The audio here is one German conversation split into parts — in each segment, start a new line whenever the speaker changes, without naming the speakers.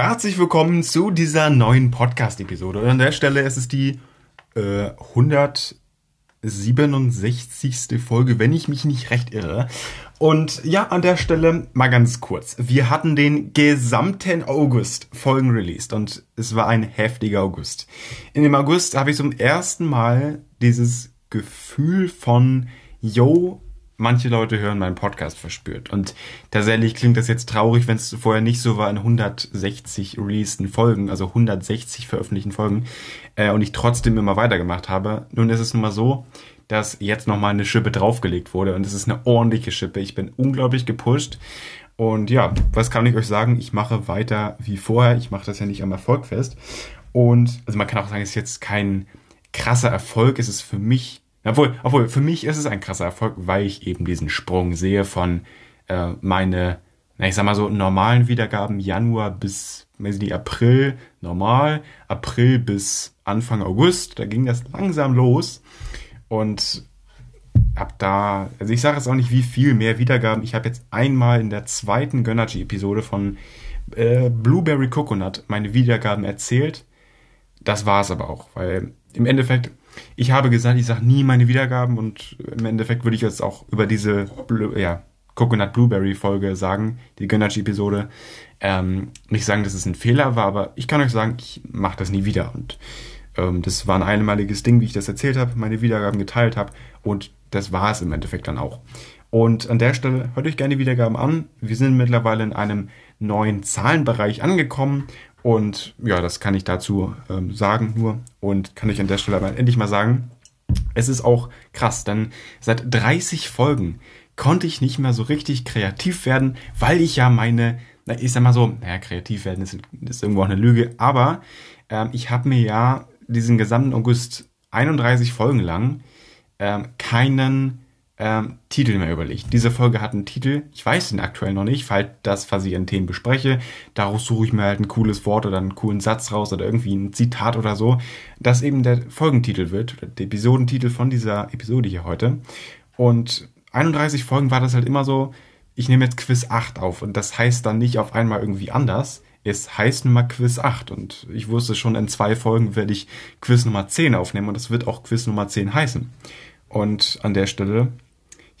Herzlich willkommen zu dieser neuen Podcast-Episode. Und an der Stelle ist es die äh, 167. Folge, wenn ich mich nicht recht irre. Und ja, an der Stelle mal ganz kurz. Wir hatten den gesamten August Folgen released und es war ein heftiger August. In dem August habe ich zum ersten Mal dieses Gefühl von, yo, manche Leute hören meinen Podcast verspürt. Und tatsächlich klingt das jetzt traurig, wenn es vorher nicht so war in 160 releaseden Folgen, also 160 veröffentlichten Folgen, äh, und ich trotzdem immer weitergemacht habe. Nun ist es nun mal so, dass jetzt nochmal eine Schippe draufgelegt wurde und es ist eine ordentliche Schippe. Ich bin unglaublich gepusht. Und ja, was kann ich euch sagen? Ich mache weiter wie vorher. Ich mache das ja nicht am Erfolg fest. Und also man kann auch sagen, es ist jetzt kein krasser Erfolg. Es ist für mich obwohl, obwohl, für mich ist es ein krasser Erfolg, weil ich eben diesen Sprung sehe von äh, meine, na, ich sag mal so, normalen Wiedergaben Januar bis, weiß April normal, April bis Anfang August, da ging das langsam los und hab da, also ich sage jetzt auch nicht, wie viel mehr Wiedergaben. Ich habe jetzt einmal in der zweiten Gönnergy-Episode von äh, Blueberry Coconut meine Wiedergaben erzählt. Das war es aber auch, weil im Endeffekt ich habe gesagt, ich sage nie meine Wiedergaben und im Endeffekt würde ich jetzt auch über diese Blue, ja, Coconut Blueberry Folge sagen, die Gönnergy-Episode, ähm, nicht sagen, dass es ein Fehler war, aber ich kann euch sagen, ich mache das nie wieder. Und ähm, das war ein einmaliges Ding, wie ich das erzählt habe, meine Wiedergaben geteilt habe und das war es im Endeffekt dann auch. Und an der Stelle hört euch gerne die Wiedergaben an. Wir sind mittlerweile in einem neuen Zahlenbereich angekommen und ja, das kann ich dazu ähm, sagen nur und kann ich an der Stelle aber endlich mal sagen, es ist auch krass, denn seit 30 Folgen konnte ich nicht mehr so richtig kreativ werden, weil ich ja meine, ich sag mal so, naja, kreativ werden ist, ist irgendwo auch eine Lüge, aber ähm, ich habe mir ja diesen gesamten August 31 Folgen lang ähm, keinen ähm, Titel mehr überlegt. Diese Folge hat einen Titel, ich weiß den aktuell noch nicht, falls das, was ich an Themen bespreche, daraus suche ich mir halt ein cooles Wort oder einen coolen Satz raus oder irgendwie ein Zitat oder so, das eben der Folgentitel wird, der Episodentitel von dieser Episode hier heute. Und 31 Folgen war das halt immer so, ich nehme jetzt Quiz 8 auf und das heißt dann nicht auf einmal irgendwie anders. Es heißt nun mal Quiz 8 und ich wusste schon, in zwei Folgen werde ich Quiz Nummer 10 aufnehmen und das wird auch Quiz Nummer 10 heißen. Und an der Stelle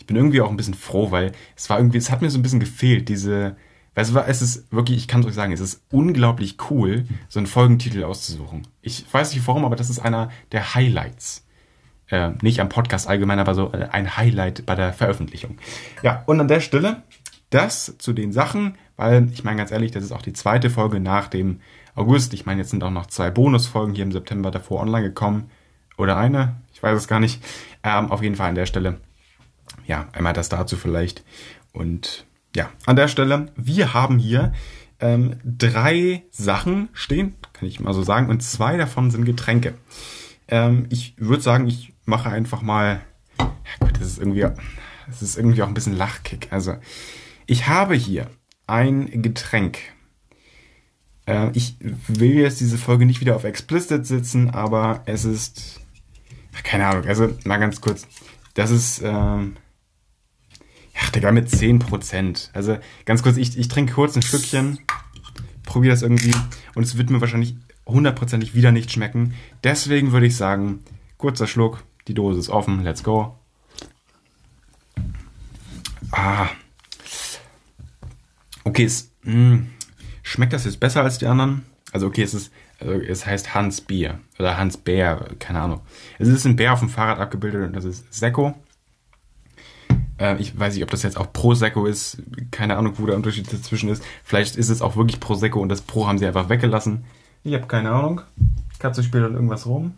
bin irgendwie auch ein bisschen froh, weil es war irgendwie, es hat mir so ein bisschen gefehlt, diese, weißt du, es ist wirklich, ich kann es euch sagen, es ist unglaublich cool, so einen Folgentitel auszusuchen. Ich weiß nicht warum, aber das ist einer der Highlights. Äh, nicht am Podcast allgemein, aber so äh, ein Highlight bei der Veröffentlichung. Ja, und an der Stelle das zu den Sachen, weil ich meine ganz ehrlich, das ist auch die zweite Folge nach dem August. Ich meine, jetzt sind auch noch zwei Bonusfolgen hier im September davor online gekommen. Oder eine, ich weiß es gar nicht. Ähm, auf jeden Fall an der Stelle ja, einmal das dazu vielleicht. Und ja, an der Stelle, wir haben hier ähm, drei Sachen stehen, kann ich mal so sagen, und zwei davon sind Getränke. Ähm, ich würde sagen, ich mache einfach mal, ja gut, das ist irgendwie, das ist irgendwie auch ein bisschen Lachkick. Also, ich habe hier ein Getränk. Äh, ich will jetzt diese Folge nicht wieder auf Explicit sitzen, aber es ist, keine Ahnung, also mal ganz kurz. Das ist, ähm, Ach, Digga, mit 10%. Also ganz kurz, ich, ich trinke kurz ein Stückchen, probiere das irgendwie und es wird mir wahrscheinlich hundertprozentig wieder nicht schmecken. Deswegen würde ich sagen, kurzer Schluck, die Dose ist offen, let's go. Ah. Okay, es mh, hm, schmeckt das jetzt besser als die anderen? Also okay, es ist, also es heißt Hans Bier oder Hans Bär, keine Ahnung. Es ist ein Bär auf dem Fahrrad abgebildet und das ist Sekko. Äh, ich weiß nicht, ob das jetzt auch Prosecco ist. Keine Ahnung, wo der Unterschied dazwischen ist. Vielleicht ist es auch wirklich Prosecco und das Pro haben sie einfach weggelassen. Ich habe keine Ahnung. Katze spielt dann irgendwas rum.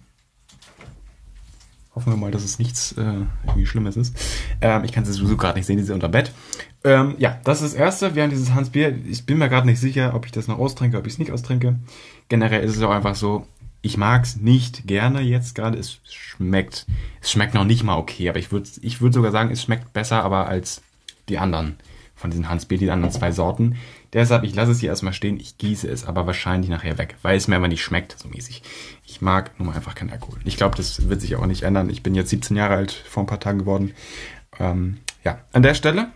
Hoffen wir mal, dass es nichts äh, irgendwie Schlimmes ist. Ähm, ich kann es sowieso gerade nicht sehen, die sind unter Bett. Ähm, ja, das ist das Erste. Wir haben dieses Hans Bier. Ich bin mir gerade nicht sicher, ob ich das noch austrinke, ob ich es nicht austrinke. Generell ist es auch einfach so, ich mag es nicht gerne jetzt gerade. Es schmeckt, es schmeckt noch nicht mal okay, aber ich würde ich würd sogar sagen, es schmeckt besser, aber als die anderen von diesen Hans Bier, die anderen zwei Sorten. Deshalb, ich lasse es hier erstmal stehen, ich gieße es aber wahrscheinlich nachher weg, weil es mir aber nicht schmeckt, so mäßig. Ich mag nun mal einfach keinen Alkohol. Ich glaube, das wird sich auch nicht ändern. Ich bin jetzt 17 Jahre alt, vor ein paar Tagen geworden. Ähm, ja, an der Stelle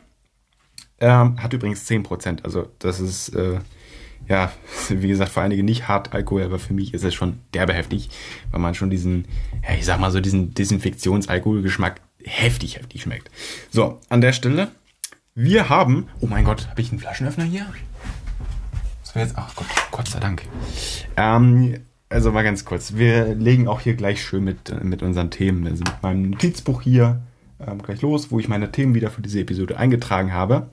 ähm, hat übrigens 10%. Also das ist, äh, ja, wie gesagt, für einige nicht hart Alkohol, aber für mich ist es schon derbe heftig, weil man schon diesen, ja, ich sag mal so, diesen Desinfektionsalkoholgeschmack heftig, heftig schmeckt. So, an der Stelle, wir haben, oh mein Gott, habe ich einen Flaschenöffner hier? Das wäre jetzt, ach Gott, Gott sei Dank. Ähm, also mal ganz kurz, wir legen auch hier gleich schön mit, mit unseren Themen, also mit meinem Notizbuch hier ähm, gleich los, wo ich meine Themen wieder für diese Episode eingetragen habe.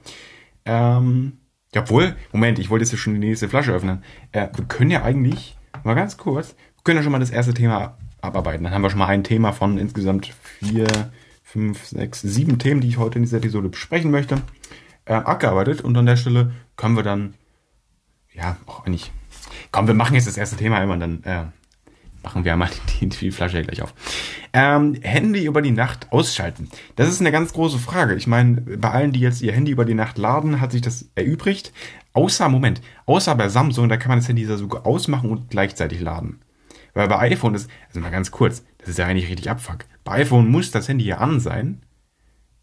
Ähm, Jawohl, Moment, ich wollte jetzt ja schon die nächste Flasche öffnen. Äh, wir können ja eigentlich, mal ganz kurz, wir können ja schon mal das erste Thema abarbeiten. Dann haben wir schon mal ein Thema von insgesamt vier, fünf, sechs, sieben Themen, die ich heute in dieser Episode besprechen möchte, äh, abgearbeitet. Und an der Stelle können wir dann, ja, auch ich, komm, wir machen jetzt das erste Thema immer und dann äh, machen wir einmal die, die Flasche gleich auf. Ähm, Handy über die Nacht ausschalten. Das ist eine ganz große Frage. Ich meine, bei allen, die jetzt ihr Handy über die Nacht laden, hat sich das erübrigt. Außer, Moment, außer bei Samsung, da kann man das Handy sogar ausmachen und gleichzeitig laden. Weil bei iPhone ist, also mal ganz kurz, das ist ja eigentlich richtig Abfuck. Bei iPhone muss das Handy ja an sein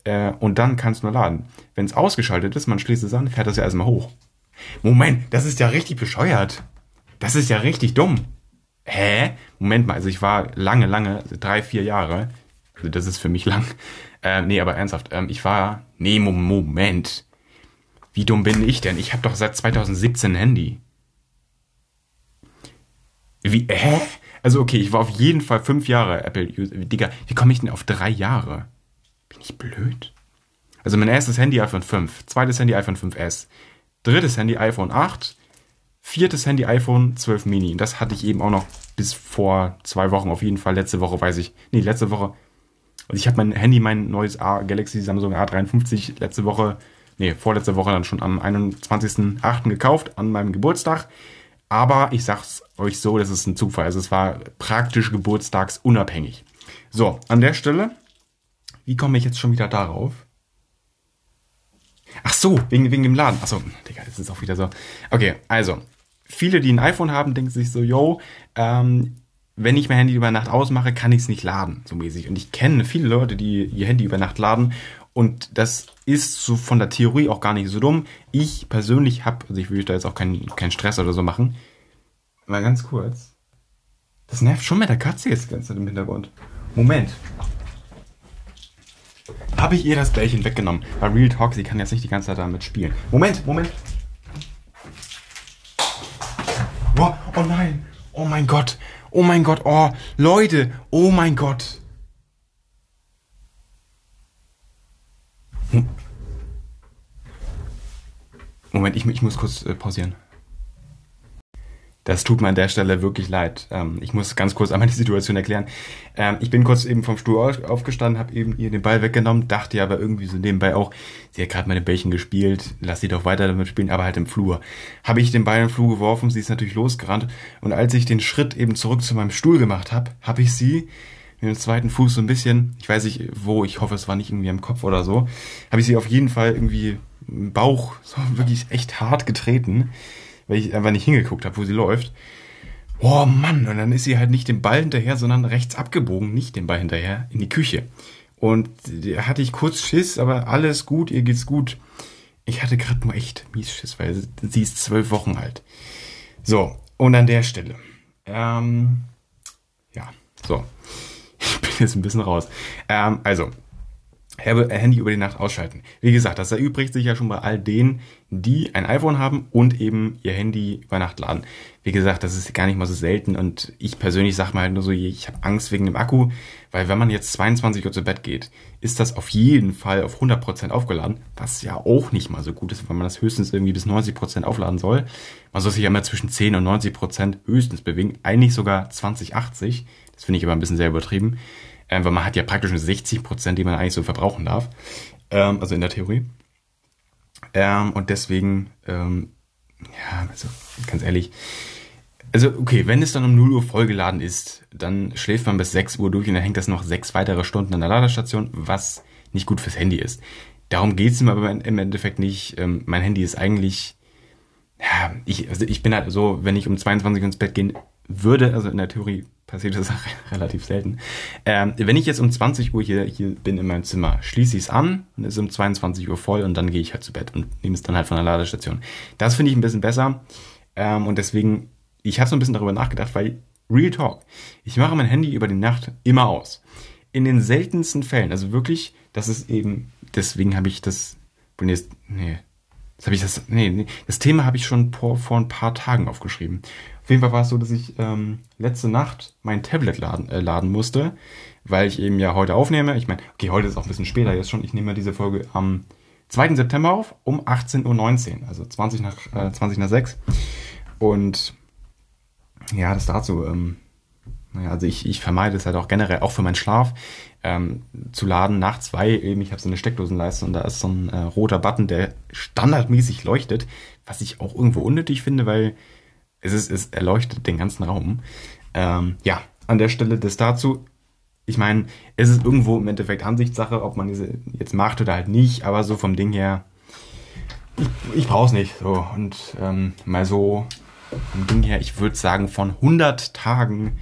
äh, und dann kann es nur laden. Wenn es ausgeschaltet ist, man schließt es an, fährt das ja erstmal hoch. Moment, das ist ja richtig bescheuert. Das ist ja richtig dumm hä? Moment mal, also ich war lange, lange, drei, vier Jahre, also das ist für mich lang, äh, nee, aber ernsthaft, ähm, ich war, nee, Moment, wie dumm bin ich denn? Ich habe doch seit 2017 ein Handy. Wie, hä? Also okay, ich war auf jeden Fall fünf Jahre Apple-User. Digga, wie komme ich denn auf drei Jahre? Bin ich blöd? Also mein erstes Handy iPhone 5, zweites Handy iPhone 5S, drittes Handy iPhone 8, viertes Handy iPhone 12 Mini. Das hatte ich eben auch noch bis vor zwei Wochen auf jeden Fall. Letzte Woche weiß ich. Nee, letzte Woche. Also ich habe mein Handy, mein neues A Galaxy Samsung A53 letzte Woche, nee, vorletzte Woche dann schon am 21.08. gekauft, an meinem Geburtstag. Aber ich sag's euch so, das ist ein Zufall. Also es war praktisch geburtstagsunabhängig. So, an der Stelle, wie komme ich jetzt schon wieder darauf? Ach so, wegen, wegen dem Laden. Ach so, Digga, das ist auch wieder so. Okay, also, viele, die ein iPhone haben, denken sich so, yo, ähm, wenn ich mein Handy über Nacht ausmache, kann ich es nicht laden, so mäßig. Und ich kenne viele Leute, die ihr Handy über Nacht laden. Und das ist so von der Theorie auch gar nicht so dumm. Ich persönlich habe, also ich will da jetzt auch keinen keinen Stress oder so machen. Mal ganz kurz. Das nervt schon mit der Katze jetzt ganz im Hintergrund. Moment. Habe ich ihr das Bällchen weggenommen? Weil Real Talk, sie kann jetzt nicht die ganze Zeit damit spielen. Moment, Moment. Oh, nein. Oh mein Gott. Oh mein Gott. Oh, Leute. Oh mein Gott. Hm. Moment, ich, ich muss kurz äh, pausieren. Das tut mir an der Stelle wirklich leid. Ähm, ich muss ganz kurz einmal die Situation erklären. Ähm, ich bin kurz eben vom Stuhl aufgestanden, habe eben ihr den Ball weggenommen, dachte aber irgendwie so nebenbei auch, sie hat gerade meine Bällchen gespielt, lass sie doch weiter damit spielen, aber halt im Flur. Habe ich den Ball im Flur geworfen, sie ist natürlich losgerannt und als ich den Schritt eben zurück zu meinem Stuhl gemacht habe, habe ich sie mit dem zweiten Fuß so ein bisschen, ich weiß nicht wo, ich hoffe es war nicht irgendwie am Kopf oder so, habe ich sie auf jeden Fall irgendwie im Bauch so wirklich echt hart getreten weil ich einfach nicht hingeguckt habe, wo sie läuft. Oh Mann, und dann ist sie halt nicht den Ball hinterher, sondern rechts abgebogen, nicht den Ball hinterher, in die Küche. Und da hatte ich kurz Schiss, aber alles gut, ihr geht's gut. Ich hatte gerade nur echt mies Schiss, weil sie ist zwölf Wochen alt. So, und an der Stelle. Ähm, ja, so. Ich bin jetzt ein bisschen raus. Ähm, also, Handy über die Nacht ausschalten. Wie gesagt, das erübrigt sich ja schon bei all denen, die ein iPhone haben und eben ihr Handy über Nacht laden. Wie gesagt, das ist gar nicht mal so selten und ich persönlich sage mal halt nur so, ich habe Angst wegen dem Akku, weil wenn man jetzt 22 Uhr zu Bett geht, ist das auf jeden Fall auf 100% aufgeladen, was ja auch nicht mal so gut ist, weil man das höchstens irgendwie bis 90% aufladen soll. Man soll sich ja immer zwischen 10 und 90% höchstens bewegen, eigentlich sogar 20, 80. Das finde ich aber ein bisschen sehr übertrieben ähm, weil man hat ja praktisch nur 60 Prozent, die man eigentlich so verbrauchen darf, ähm, also in der Theorie. Ähm, und deswegen, ähm, ja, also ganz ehrlich, also okay, wenn es dann um 0 Uhr vollgeladen ist, dann schläft man bis 6 Uhr durch und dann hängt das noch sechs weitere Stunden an der Ladestation, was nicht gut fürs Handy ist. Darum geht es mir aber im Endeffekt nicht. Ähm, mein Handy ist eigentlich, ja, ich, also ich bin halt so, wenn ich um 22 Uhr ins Bett gehen würde, also in der Theorie passiert das relativ selten. Ähm, wenn ich jetzt um 20 Uhr hier, hier bin in meinem Zimmer, schließe ich es an und ist um 22 Uhr voll und dann gehe ich halt zu Bett und nehme es dann halt von der Ladestation. Das finde ich ein bisschen besser. Ähm, und deswegen, ich habe so ein bisschen darüber nachgedacht, weil Real Talk, ich mache mein Handy über die Nacht immer aus. In den seltensten Fällen, also wirklich, das ist eben, deswegen habe ich das, nee, das habe ich das, nee, nee, das Thema habe ich schon vor, vor ein paar Tagen aufgeschrieben. Auf jeden Fall war es so, dass ich ähm, letzte Nacht mein Tablet laden, äh, laden musste, weil ich eben ja heute aufnehme. Ich meine, okay, heute ist auch ein bisschen später jetzt schon. Ich nehme diese Folge am 2. September auf, um 18.19 Uhr, also 20 nach, äh, 20 nach 6. Und ja, das dazu. Ähm, also ich, ich vermeide es halt auch generell, auch für meinen Schlaf, ähm, zu laden nach zwei. Eben, ich habe so eine Steckdosenleiste und da ist so ein äh, roter Button, der standardmäßig leuchtet, was ich auch irgendwo unnötig finde, weil es ist, es erleuchtet den ganzen Raum. Ähm, ja, an der Stelle das dazu. Ich meine, es ist irgendwo im Endeffekt Ansichtssache, ob man diese jetzt macht oder halt nicht, aber so vom Ding her, ich, ich brauche es nicht. So, und ähm, mal so vom Ding her, ich würde sagen, von 100 Tagen,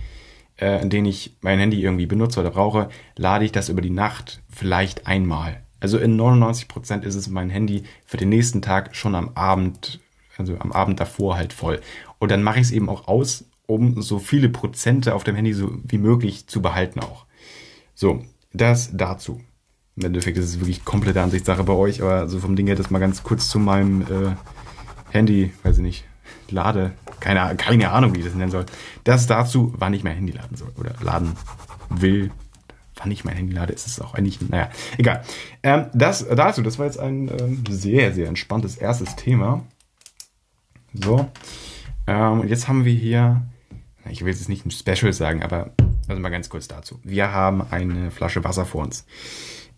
äh, in denen ich mein Handy irgendwie benutze oder brauche, lade ich das über die Nacht vielleicht einmal. Also in 99 Prozent ist es mein Handy für den nächsten Tag schon am Abend, also am Abend davor halt voll. Und dann mache ich es eben auch aus, um so viele Prozente auf dem Handy so wie möglich zu behalten auch. So, das dazu. Im Endeffekt ist es wirklich komplette Ansichtssache bei euch, aber so vom Ding her das mal ganz kurz zu meinem äh, Handy, weiß ich nicht, lade, keine, keine Ahnung, wie ich das nennen soll. Das dazu, wann ich mein Handy laden soll oder laden will. Wann ich mein Handy lade, ist es auch eigentlich, naja, egal. Ähm, das dazu, das war jetzt ein ähm, sehr, sehr entspanntes erstes Thema. So, ähm, und jetzt haben wir hier, ich will jetzt nicht ein Special sagen, aber also mal ganz kurz dazu. Wir haben eine Flasche Wasser vor uns.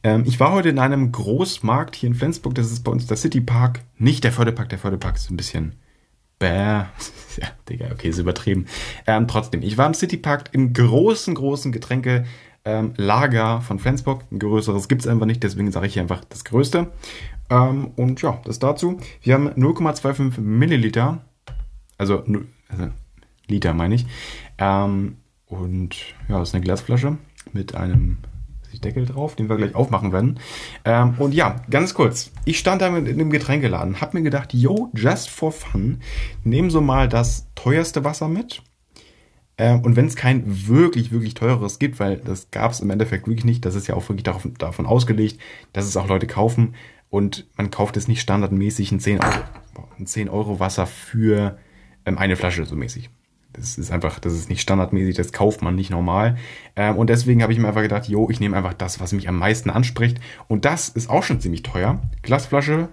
Ähm, ich war heute in einem Großmarkt hier in Flensburg, das ist bei uns der City Park, nicht der Förderpark, der Förderpark ist ein bisschen bäh. Ja, Digga, okay, ist übertrieben. Ähm, trotzdem, ich war im City Park im großen, großen Getränke ähm, Lager von Flensburg. Ein größeres gibt es einfach nicht, deswegen sage ich hier einfach das Größte. Ähm, und ja, das dazu. Wir haben 0,25 Milliliter also, also Liter meine ich. Ähm, und ja, das ist eine Glasflasche mit einem Deckel drauf, den wir gleich aufmachen werden. Ähm, und ja, ganz kurz. Ich stand da in einem Getränkeladen, hab mir gedacht, yo, just for fun, nehmen so mal das teuerste Wasser mit. Ähm, und wenn es kein wirklich, wirklich teures gibt, weil das gab es im Endeffekt wirklich nicht, das ist ja auch wirklich davon, davon ausgelegt, dass es auch Leute kaufen und man kauft es nicht standardmäßig ein 10 Euro, ein 10 Euro Wasser für ähm, eine Flasche so mäßig. Das ist einfach, das ist nicht standardmäßig, das kauft man nicht normal. Ähm, und deswegen habe ich mir einfach gedacht, jo, ich nehme einfach das, was mich am meisten anspricht. Und das ist auch schon ziemlich teuer. Glasflasche,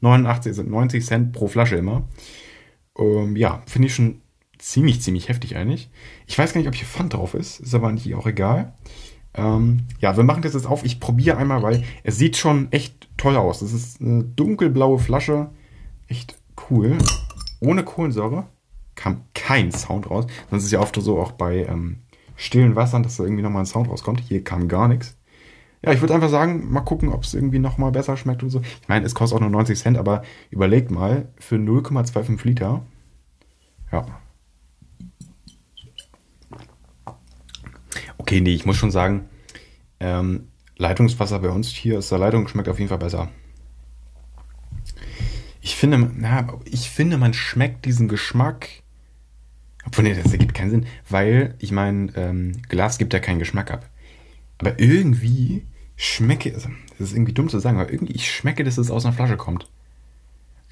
89, also 90 Cent pro Flasche immer. Ähm, ja, finde ich schon ziemlich, ziemlich heftig eigentlich. Ich weiß gar nicht, ob hier Pfand drauf ist, ist aber nicht auch egal. Ähm, ja, wir machen das jetzt auf. Ich probiere einmal, weil es sieht schon echt toll aus. Das ist eine dunkelblaue Flasche. Echt cool. Ohne Kohlensäure kam kein Sound raus. Sonst ist ja oft so auch bei ähm, stillen Wassern, dass da irgendwie nochmal ein Sound rauskommt. Hier kam gar nichts. Ja, ich würde einfach sagen, mal gucken, ob es irgendwie nochmal besser schmeckt und so. Ich meine, es kostet auch nur 90 Cent, aber überlegt mal, für 0,25 Liter. Ja. Okay, nee, ich muss schon sagen, ähm, Leitungswasser bei uns hier ist der Leitung schmeckt auf jeden Fall besser. Ich finde, na, ich finde, man schmeckt diesen Geschmack obwohl, nee, das ergibt keinen Sinn, weil, ich meine, ähm, Glas gibt ja keinen Geschmack ab. Aber irgendwie schmecke, also, das ist irgendwie dumm zu sagen, aber irgendwie, ich schmecke, dass es aus einer Flasche kommt.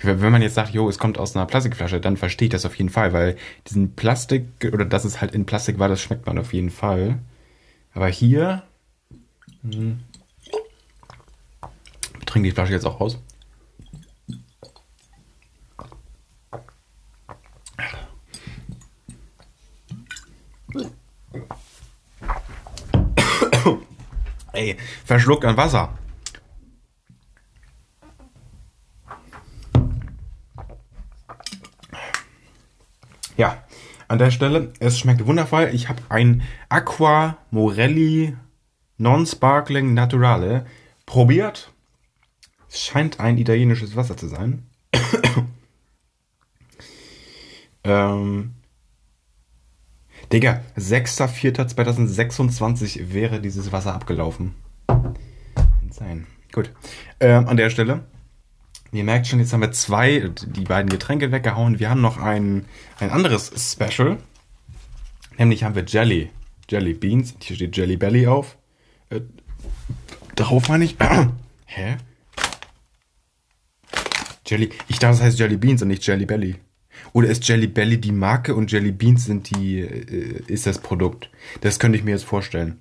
Wenn man jetzt sagt, jo, es kommt aus einer Plastikflasche, dann verstehe ich das auf jeden Fall, weil diesen Plastik, oder dass es halt in Plastik war, das schmeckt man auf jeden Fall. Aber hier, hm, wir trinken die Flasche jetzt auch aus. Ey, verschluckt an Wasser. Ja, an der Stelle, es schmeckt wundervoll. Ich habe ein Aqua Morelli Non-Sparkling Naturale probiert. Es scheint ein italienisches Wasser zu sein. ähm, Digga, 6.4.2026 wäre dieses Wasser abgelaufen. Sein. Gut. Ähm, an der Stelle. Ihr merkt schon, jetzt haben wir zwei, die beiden Getränke weggehauen. Wir haben noch ein, ein anderes Special. Nämlich haben wir Jelly. Jelly Beans. Hier steht Jelly Belly auf. Äh, drauf meine ich. Hä? Jelly. Ich dachte, das heißt Jelly Beans und nicht Jelly Belly. Oder ist Jelly Belly die Marke und Jelly Beans sind die, äh, ist das Produkt? Das könnte ich mir jetzt vorstellen.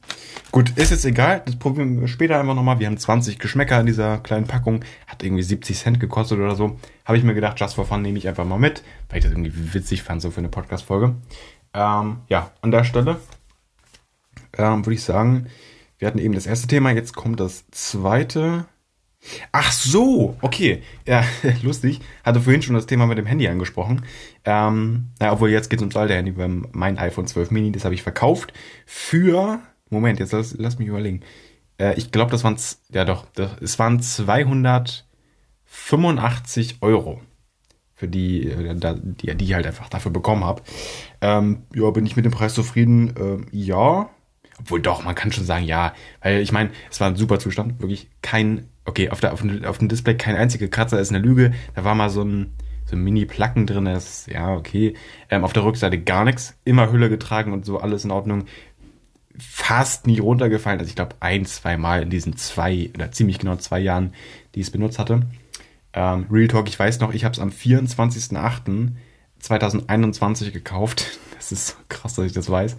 Gut, ist jetzt egal. Das probieren wir später einfach nochmal. Wir haben 20 Geschmäcker in dieser kleinen Packung. Hat irgendwie 70 Cent gekostet oder so. Habe ich mir gedacht, just for fun nehme ich einfach mal mit, weil ich das irgendwie witzig fand, so für eine Podcast-Folge. Ähm, ja, an der Stelle ähm, würde ich sagen, wir hatten eben das erste Thema, jetzt kommt das zweite. Ach so, okay. Ja, lustig. Hatte vorhin schon das Thema mit dem Handy angesprochen. Ähm, naja, obwohl jetzt geht es ums alte Handy, mein iPhone 12 Mini, das habe ich verkauft für, Moment, jetzt lass, lass mich überlegen. Äh, ich glaube, das waren, ja doch, das, es waren 285 Euro. Für die, äh, die, die ich halt einfach dafür bekommen habe. Ähm, ja, bin ich mit dem Preis zufrieden? Ähm, ja. Obwohl doch, man kann schon sagen, ja. Weil ich meine, es war ein super Zustand. Wirklich kein okay, auf, der, auf, auf dem Display kein einziger Kratzer ist eine Lüge. Da war mal so ein, so ein Mini-Placken drin, das ist, ja, okay. Ähm, auf der Rückseite gar nichts, immer Hülle getragen und so, alles in Ordnung. Fast nie runtergefallen, also ich glaube ein, zwei Mal in diesen zwei, oder ziemlich genau zwei Jahren, die ich es benutzt hatte. Ähm, Real Talk, ich weiß noch, ich habe es am 24.08.2021 gekauft. Das ist so krass, dass ich das weiß.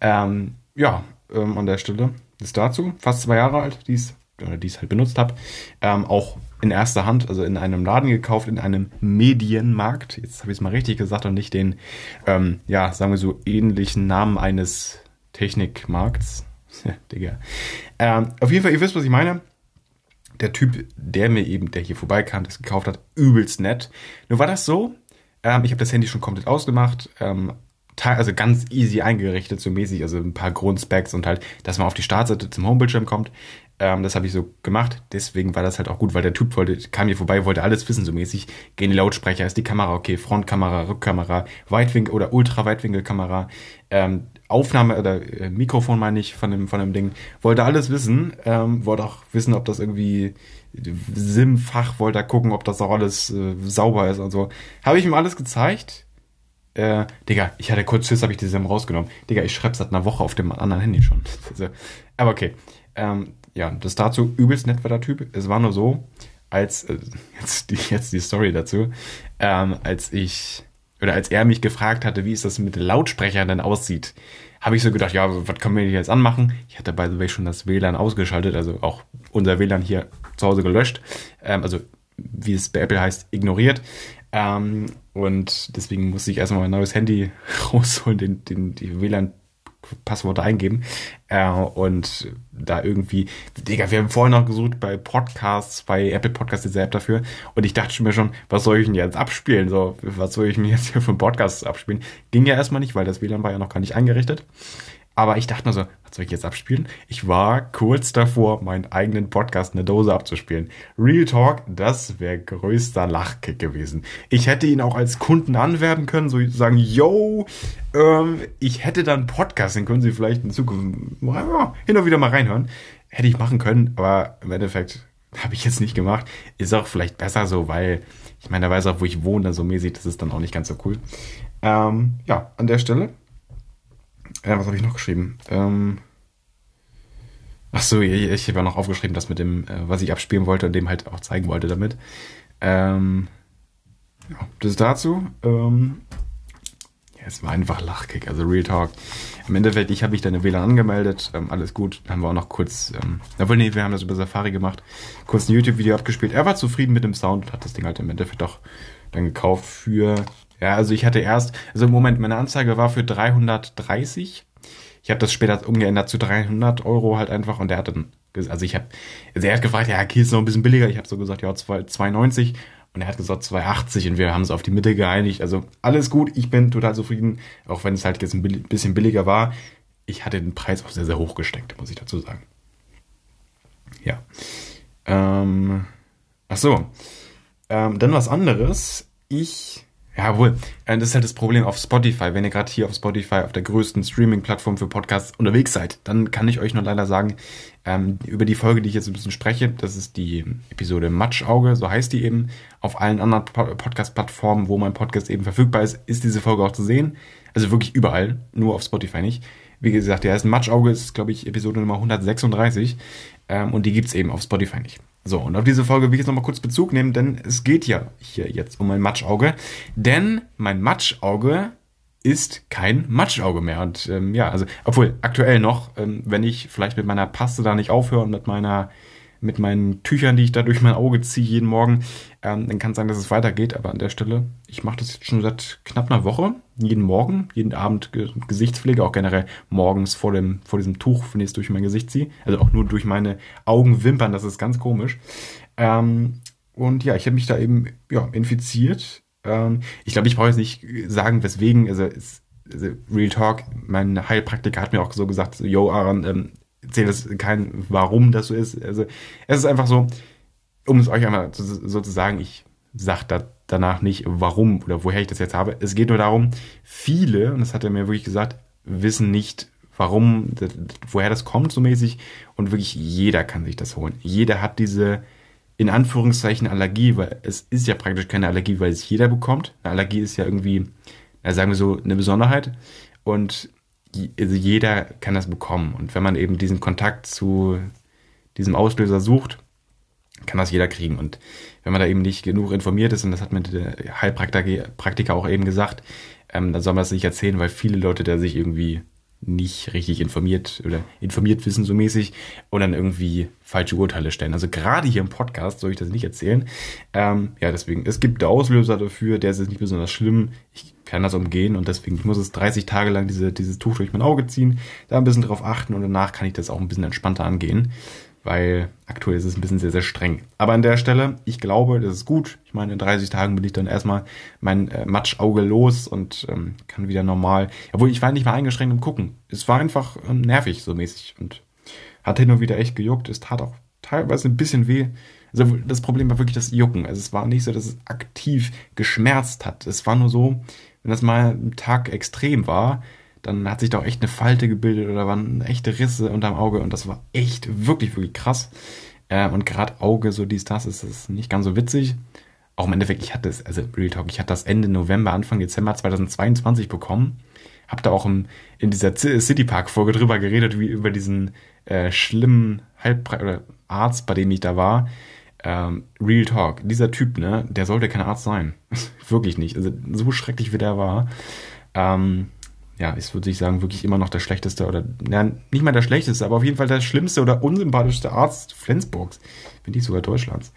Ähm, ja, ähm, an der Stelle ist dazu. Fast zwei Jahre alt, die ist die ich halt benutzt habe, ähm, auch in erster Hand, also in einem Laden gekauft, in einem Medienmarkt. Jetzt habe ich es mal richtig gesagt und nicht den, ähm, ja, sagen wir so ähnlichen Namen eines Technikmarkts. Digga. Ähm, auf jeden Fall, ihr wisst, was ich meine. Der Typ, der mir eben, der hier vorbeikam, das gekauft hat, übelst nett. Nur war das so, ähm, ich habe das Handy schon komplett ausgemacht, ähm, also ganz easy eingerichtet, so mäßig, also ein paar Grundspecs und halt, dass man auf die Startseite zum Homebildschirm kommt. Ähm, das habe ich so gemacht. Deswegen war das halt auch gut, weil der Typ wollte, kam hier vorbei, wollte alles wissen, so mäßig. Gehen die Lautsprecher, ist die Kamera okay, Frontkamera, Rückkamera, Weitwinkel oder Ultraweitwinkelkamera, ähm, Aufnahme oder äh, Mikrofon meine ich von dem, von dem Ding. Wollte alles wissen, ähm, wollte auch wissen, ob das irgendwie SIM-Fach, wollte gucken, ob das auch alles äh, sauber ist und so. Habe ich ihm alles gezeigt. Äh, Digga, ich hatte kurz Schiss, habe ich die SIM rausgenommen. Digga, ich schreibe seit einer Woche auf dem anderen Handy schon. Aber okay. Ähm, ja, das dazu übelst nett war der Typ. Es war nur so, als, äh, jetzt, die, jetzt die Story dazu, ähm, als ich, oder als er mich gefragt hatte, wie es das mit Lautsprechern denn aussieht, habe ich so gedacht, ja, was können wir jetzt anmachen? Ich hatte by the way schon das WLAN ausgeschaltet, also auch unser WLAN hier zu Hause gelöscht, ähm, also wie es bei Apple heißt, ignoriert. Ähm, und deswegen musste ich erstmal mein neues Handy rausholen, den, den, die WLAN Passworte eingeben äh, und da irgendwie, Digga, wir haben vorhin noch gesucht bei Podcasts, bei Apple Podcasts diese App dafür und ich dachte mir schon, was soll ich denn jetzt abspielen? So, was soll ich mir jetzt hier für Podcasts abspielen? Ging ja erstmal nicht, weil das WLAN war ja noch gar nicht eingerichtet. Aber ich dachte nur so, was soll ich jetzt abspielen? Ich war kurz davor, meinen eigenen Podcast in der Dose abzuspielen. Real Talk, das wäre größter Lachkick gewesen. Ich hätte ihn auch als Kunden anwerben können, so sagen, yo, ähm, ich hätte dann Podcast, den können Sie vielleicht in Zukunft hin und wieder mal reinhören. Hätte ich machen können, aber im Endeffekt habe ich jetzt nicht gemacht. Ist auch vielleicht besser so, weil ich meine, da weiß auch, wo ich wohne, so mäßig, das ist dann auch nicht ganz so cool. Ähm, ja, an der Stelle ja, was habe ich noch geschrieben? Ähm, ach so, ich, ich habe ja noch aufgeschrieben, das mit dem, äh, was ich abspielen wollte und dem halt auch zeigen wollte damit. Ähm, ja, das dazu. Ähm, ja, es war einfach Lachkick, also Real Talk. Im Endeffekt, ich habe mich dann WLAN angemeldet, ähm, alles gut. Dann haben wir auch noch kurz, ähm, obwohl, nee, wir haben das über Safari gemacht, kurz ein YouTube-Video abgespielt. Er war zufrieden mit dem Sound und hat das Ding halt im Endeffekt auch dann gekauft für ja, also ich hatte erst, also im Moment, meine Anzeige war für 330. Ich habe das später umgeändert zu 300 Euro halt einfach und der hat dann, also ich habe, also er hat gefragt, ja, okay, ist noch ein bisschen billiger. Ich habe so gesagt, ja, 2,90 und er hat gesagt 2,80 und wir haben es auf die Mitte geeinigt. Also alles gut, ich bin total zufrieden, auch wenn es halt jetzt ein bisschen billiger war. Ich hatte den Preis auch sehr, sehr hoch gesteckt, muss ich dazu sagen. Ja. Ähm, ach so. Ähm, dann was anderes. Ich Ja, wohl. Äh, das ist halt das Problem auf Spotify. Wenn ihr gerade hier auf Spotify, auf der größten Streaming-Plattform für Podcasts unterwegs seid, dann kann ich euch nur leider sagen, ähm, über die Folge, die ich jetzt ein bisschen spreche, das ist die Episode Matschauge, so heißt die eben. Auf allen anderen Podcast-Plattformen, wo mein Podcast eben verfügbar ist, ist diese Folge auch zu sehen. Also wirklich überall, nur auf Spotify nicht. Wie gesagt, der heißt Matschauge, ist, glaube ich, Episode Nummer 136. Ähm, und die gibt's eben auf Spotify nicht. So, und auf diese Folge will ich jetzt nochmal kurz Bezug nehmen, denn es geht ja hier jetzt um mein Matschauge. Denn mein Matschauge ist kein Matschauge mehr. Und ähm, ja, also, obwohl aktuell noch, ähm, wenn ich vielleicht mit meiner Paste da nicht aufhöre und mit meiner mit meinen Tüchern, die ich da durch mein Auge ziehe jeden Morgen, ähm, dann kann es sein, dass es weitergeht. Aber an der Stelle, ich mache das jetzt schon seit knapp einer Woche, jeden Morgen, jeden Abend Ge Gesichtspflege, auch generell morgens vor dem vor diesem Tuch, wenn ich es durch mein Gesicht ziehe, also auch nur durch meine Augenwimpern. Das ist ganz komisch. Ähm, und ja, ich habe mich da eben ja infiziert. Ähm, ich glaube, ich brauche jetzt nicht sagen, weswegen. Also, es, also Real Talk, mein Heilpraktiker hat mir auch so gesagt, so, yo, Aaron, ähm, erzähle das kein, warum das so ist. Also es ist einfach so, um es euch einmal so, zu sagen, ich sage da danach nicht, warum oder woher ich das jetzt habe. Es geht nur darum, viele, und das hat er mir wirklich gesagt, wissen nicht, warum, woher das kommt so mäßig. Und wirklich jeder kann sich das holen. Jeder hat diese, in Anführungszeichen, Allergie, weil es ist ja praktisch keine Allergie, weil es jeder bekommt. Eine Allergie ist ja irgendwie, sagen wir so, eine Besonderheit. Und also jeder kann das bekommen. Und wenn man eben diesen Kontakt zu diesem Auslöser sucht, kann das jeder kriegen. Und wenn man da eben nicht genug informiert ist, und das hat mir der Heilpraktiker auch eben gesagt, ähm, dann soll man das nicht erzählen, weil viele Leute da sich irgendwie nicht richtig informiert oder informiert wissen so mäßig und dann irgendwie falsche Urteile stellen. Also gerade hier im Podcast soll ich das nicht erzählen. Ähm, ja, deswegen, es gibt Auslöser dafür, der ist jetzt nicht besonders schlimm. Ich kann das umgehen und deswegen, ich muss es 30 Tage lang diese, dieses Tuch durch mein Auge ziehen, da ein bisschen drauf achten und danach kann ich das auch ein bisschen entspannter angehen weil aktuell ist es ein bisschen sehr, sehr streng. Aber an der Stelle, ich glaube, das ist gut. Ich meine, in 30 Tagen bin ich dann erstmal mein äh, Matschauge los und ähm, kann wieder normal. Obwohl, ich war nicht mal eingeschränkt im Gucken. Es war einfach ähm, nervig, so mäßig. Und hat hin und wieder echt gejuckt. Es tat auch teilweise ein bisschen weh. Also das Problem war wirklich das Jucken. Also es war nicht so, dass es aktiv geschmerzt hat. Es war nur so, wenn das mal ein Tag extrem war, dann hat sich da auch echt eine Falte gebildet oder waren echte Risse unterm Auge und das war echt wirklich, wirklich krass. Äh, und gerade Auge, so dies, das, ist das nicht ganz so witzig. Auch im Endeffekt, ich hatte es, also Real Talk, ich hatte das Ende November, Anfang Dezember 2022 bekommen. Hab da auch im, in dieser City Park Folge drüber geredet, wie über diesen äh, schlimmen Halbpre oder Arzt, bei dem ich da war. Ähm, Real Talk, dieser Typ, ne, der sollte kein Arzt sein. Wirklich nicht. Also so schrecklich wie der war. Ähm, ja, ist, würde ich sagen, wirklich immer noch der schlechteste oder, ja, nicht mal der schlechteste, aber auf jeden Fall der schlimmste oder unsympathischste Arzt Flensburgs, wenn nicht sogar Deutschlands.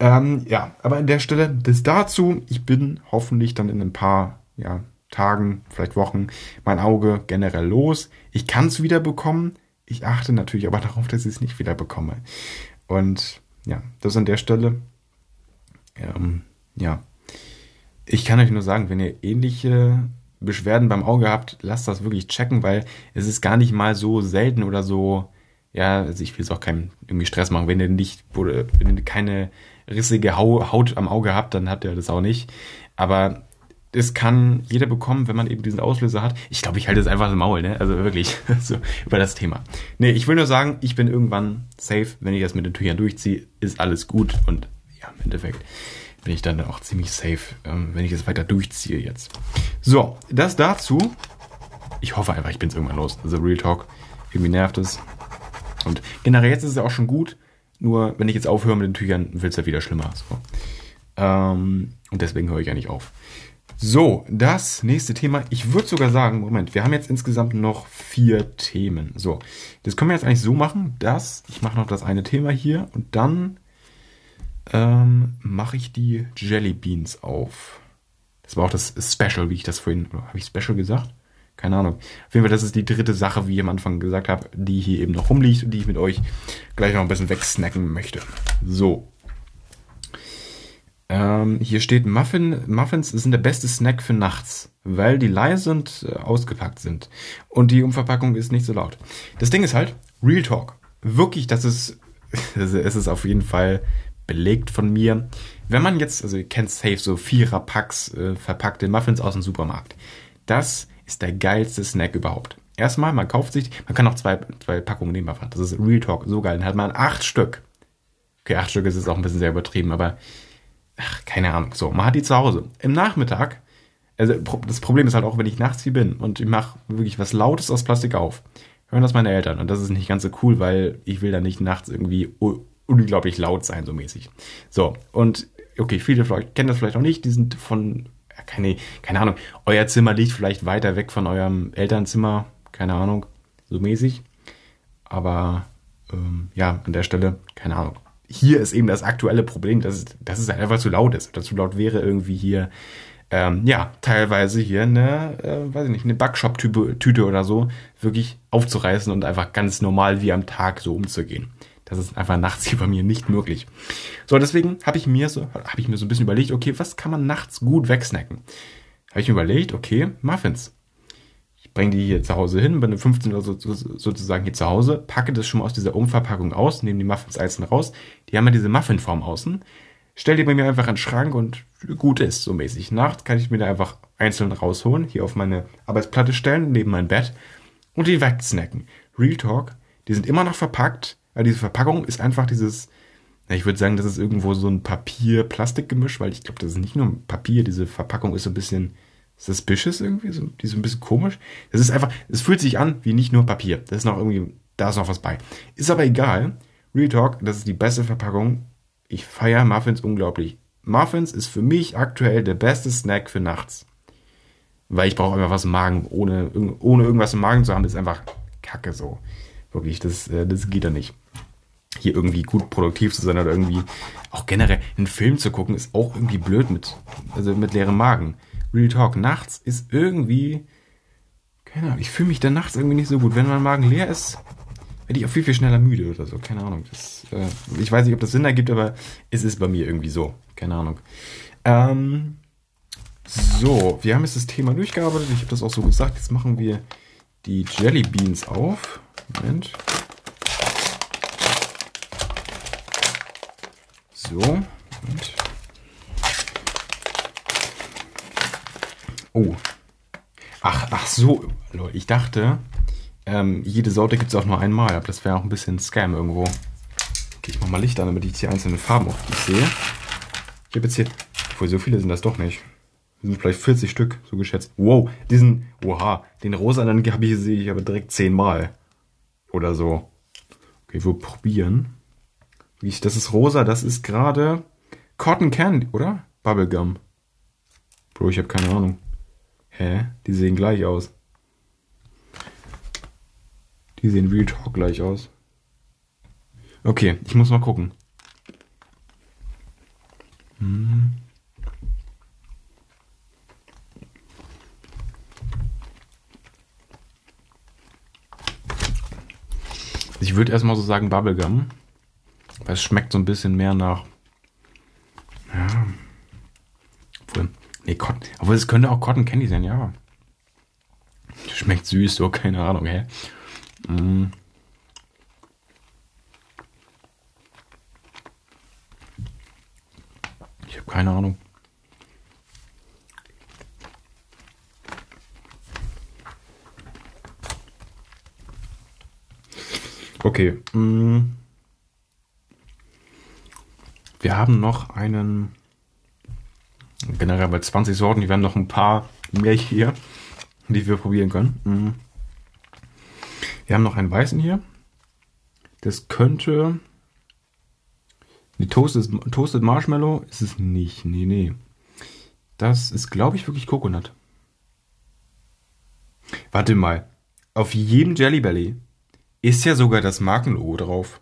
Ähm, ja, aber an der Stelle bis dazu, ich bin hoffentlich dann in ein paar ja, Tagen, vielleicht Wochen, mein Auge generell los. Ich kann es wieder bekommen. Ich achte natürlich aber darauf, dass ich es nicht wieder bekomme. Und ja, das an der Stelle. Ähm, ja, ich kann euch nur sagen, wenn ihr ähnliche Beschwerden beim Auge habt, lasst das wirklich checken, weil es ist gar nicht mal so selten oder so, ja, also ich will es auch keinen irgendwie Stress machen. Wenn ihr nicht, wenn ihr keine rissige Haut am Auge habt, dann habt ihr das auch nicht. Aber es kann jeder bekommen, wenn man eben diesen Auslöser hat. Ich glaube, ich halte es einfach im Maul, ne? Also wirklich, so über das Thema. Nee, ich will nur sagen, ich bin irgendwann safe, wenn ich das mit den Tüchern durchziehe, ist alles gut und ja, im Endeffekt bin ich dann auch ziemlich safe, ähm, wenn ich es weiter durchziehe jetzt. So, das dazu. Ich hoffe einfach, ich bin es irgendwann los. Also Real Talk, irgendwie nervt es. Und generell jetzt ist es ja auch schon gut. Nur wenn ich jetzt aufhöre mit den Tüchern, wird es ja wieder schlimmer. So. Ähm, und deswegen höre ich ja nicht auf. So, das nächste Thema. Ich würde sogar sagen, Moment, wir haben jetzt insgesamt noch vier Themen. So, das können wir jetzt eigentlich so machen, dass ich mache noch das eine Thema hier und dann ähm, mache ich die Jelly Beans auf. Das war auch das Special, wie ich das vorhin, habe ich Special gesagt? Keine Ahnung. Auf jeden Fall, das ist die dritte Sache, wie ich am Anfang gesagt habe, die hier eben noch rumliegt und die ich mit euch gleich noch ein bisschen wegsnacken möchte. So. Ähm, hier steht Muffin, Muffins sind der beste Snack für nachts, weil die leise und äh, ausgepackt sind. Und die Umverpackung ist nicht so laut. Das Ding ist halt, Real Talk. Wirklich, das ist, es ist auf jeden Fall belegt von mir. Wenn man jetzt, also ihr kennt safe so Vierer-Packs äh, verpackte Muffins aus dem Supermarkt. Das ist der geilste Snack überhaupt. Erstmal, man kauft sich, man kann auch zwei, zwei Packungen nehmen Das ist Real Talk, so geil. Dann hat man acht Stück. Okay, acht Stück ist jetzt auch ein bisschen sehr übertrieben, aber ach, keine Ahnung. So, man hat die zu Hause. Im Nachmittag, also das Problem ist halt auch, wenn ich nachts hier bin und ich mache wirklich was Lautes aus Plastik auf, hören das meine Eltern. Und das ist nicht ganz so cool, weil ich will da nicht nachts irgendwie unglaublich laut sein, so mäßig. So, und okay, viele kennen das vielleicht auch nicht, die sind von, keine, keine Ahnung, euer Zimmer liegt vielleicht weiter weg von eurem Elternzimmer, keine Ahnung, so mäßig. Aber ähm, ja, an der Stelle, keine Ahnung. Hier ist eben das aktuelle Problem, dass, dass es halt einfach zu laut ist. Oder zu laut wäre irgendwie hier, ähm, ja, teilweise hier eine, äh, weiß ich nicht, eine Backshop-Tüte oder so wirklich aufzureißen und einfach ganz normal wie am Tag so umzugehen. Das ist einfach nachts hier bei mir nicht möglich. So, deswegen habe ich mir so, habe ich mir so ein bisschen überlegt, okay, was kann man nachts gut wegsnacken? Habe ich mir überlegt, okay, Muffins. Bringe die hier zu Hause hin, bin um 15 Uhr so, so, sozusagen hier zu Hause, packe das schon mal aus dieser Umverpackung aus, nehme die Muffins einzeln raus. Die haben ja diese Muffinform außen. Stell die bei mir einfach in den Schrank und gut ist, so mäßig. Nachts kann ich mir da einfach einzeln rausholen, hier auf meine Arbeitsplatte stellen, neben mein Bett und die wegsnacken. Real Talk, die sind immer noch verpackt, aber diese Verpackung ist einfach dieses, ich würde sagen, das ist irgendwo so ein Papier-Plastik-Gemisch, weil ich glaube, das ist nicht nur Papier, diese Verpackung ist so ein bisschen suspicious irgendwie, so, die so ein bisschen komisch. Das ist einfach, es fühlt sich an wie nicht nur Papier. Das ist noch irgendwie, da ist noch was bei. Ist aber egal. Real Talk, das ist die beste Verpackung. Ich feiere Muffins unglaublich. Muffins ist für mich aktuell der beste Snack für nachts. Weil ich brauche einfach was im Magen. Ohne, ohne irgendwas im Magen zu haben, ist einfach kacke so. Wirklich, das, äh, das geht ja nicht. Hier irgendwie gut produktiv zu sein oder irgendwie auch generell einen Film zu gucken, ist auch irgendwie blöd mit, also mit leerem Magen. Real Talk, nachts ist irgendwie, keine Ahnung, ich fühle mich dann nachts irgendwie nicht so gut. Wenn mein Magen leer ist, werde ich auch viel, viel schneller müde oder so. Keine Ahnung. Das, äh, ich weiß nicht, ob das Sinn ergibt, aber es ist bei mir irgendwie so. Keine Ahnung. Ähm, so, wir haben jetzt das Thema durchgearbeitet. Ich habe das auch so gesagt. Jetzt machen wir die Jelly Beans auf. Moment. So. Und. Oh. Ach, ach so. Ich dachte, ähm, jede Sorte gibt es auch nur einmal. Aber das wäre auch ein bisschen Scam irgendwo. Okay, ich mach mal Licht an, damit ich jetzt hier einzelne Farben auf die sehe. Ich habe jetzt hier. Obwohl, so viele sind das doch nicht. Das sind vielleicht 40 Stück, so geschätzt. Wow, diesen, oha, den rosa, dann habe ich, sehe ich aber direkt zehnmal. Oder so. Okay, wir probieren. Das ist rosa, das ist gerade Cotton Candy, oder? Bubblegum. Bro, ich habe keine Ahnung. Hä? Die sehen gleich aus. Die sehen Real Talk gleich aus. Okay, ich muss mal gucken. Hm. Ich würde erstmal so sagen Bubblegum. Weil es schmeckt so ein bisschen mehr nach. Ja. Obwohl, nee, Cotton, obwohl es könnte auch Cotton Candy sein, ja. Schmeckt süß, so, keine Ahnung, hä? Mm. Ich habe keine Ahnung. Okay. Mm. Wir haben noch einen. Generell bei 20 Sorten, die werden noch ein paar mehr hier, die wir probieren können. Mm. Wir haben noch einen weißen hier. Das könnte. Die Toasted, Toasted Marshmallow ist es nicht. Nee, nee. Das ist, glaube ich, wirklich Coconut. Warte mal. Auf jedem Jelly Belly ist ja sogar das Markenlogo drauf.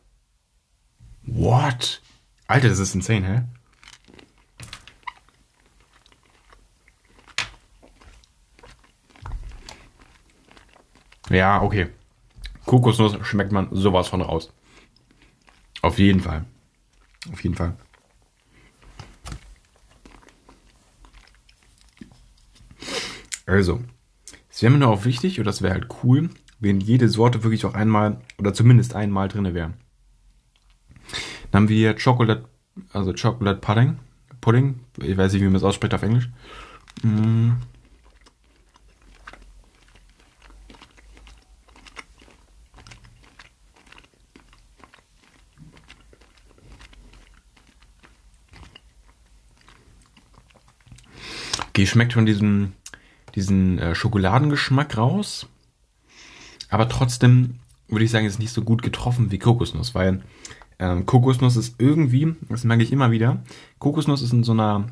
What? Alter, das ist insane, hä? Ja, okay. Kokosnuss schmeckt man sowas von raus. Auf jeden Fall. Auf jeden Fall. Also, es wäre mir nur auch wichtig, und das wäre halt cool, wenn jede Sorte wirklich auch einmal oder zumindest einmal drin wäre. Dann haben wir Chocolate Also Chocolate Pudding. Pudding. Ich weiß nicht, wie man es ausspricht auf Englisch. Mm. Okay, schmeckt von diesem diesen äh, Schokoladengeschmack raus. Aber trotzdem würde ich sagen, ist nicht so gut getroffen wie Kokosnuss, weil ähm, Kokosnuss ist irgendwie, das merke ich immer wieder, Kokosnuss ist in so einer,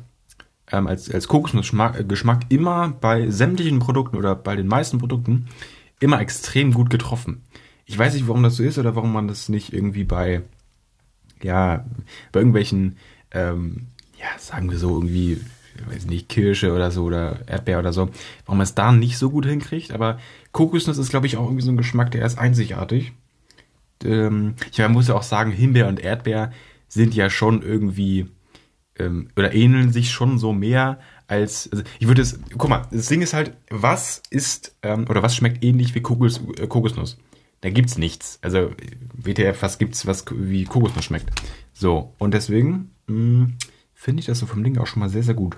ähm, als, als Kokosnussgeschmack äh, immer bei sämtlichen Produkten oder bei den meisten Produkten immer extrem gut getroffen. Ich weiß nicht, warum das so ist oder warum man das nicht irgendwie bei, ja, bei irgendwelchen, ähm, ja, sagen wir so, irgendwie weiß nicht, Kirsche oder so oder Erdbeer oder so, warum man es da nicht so gut hinkriegt. Aber Kokosnuss ist, glaube ich, auch irgendwie so ein Geschmack, der ist einzigartig. Ähm, ich muss ja auch sagen, Himbeer und Erdbeer sind ja schon irgendwie ähm, oder ähneln sich schon so mehr als. Also ich würde es. Guck mal, das Ding ist halt, was ist ähm, oder was schmeckt ähnlich wie Kokos, äh, Kokosnuss? Da gibt's nichts. Also WTF, was gibt's, was wie Kokosnuss schmeckt? So und deswegen hm, finde ich das so vom Ding auch schon mal sehr sehr gut.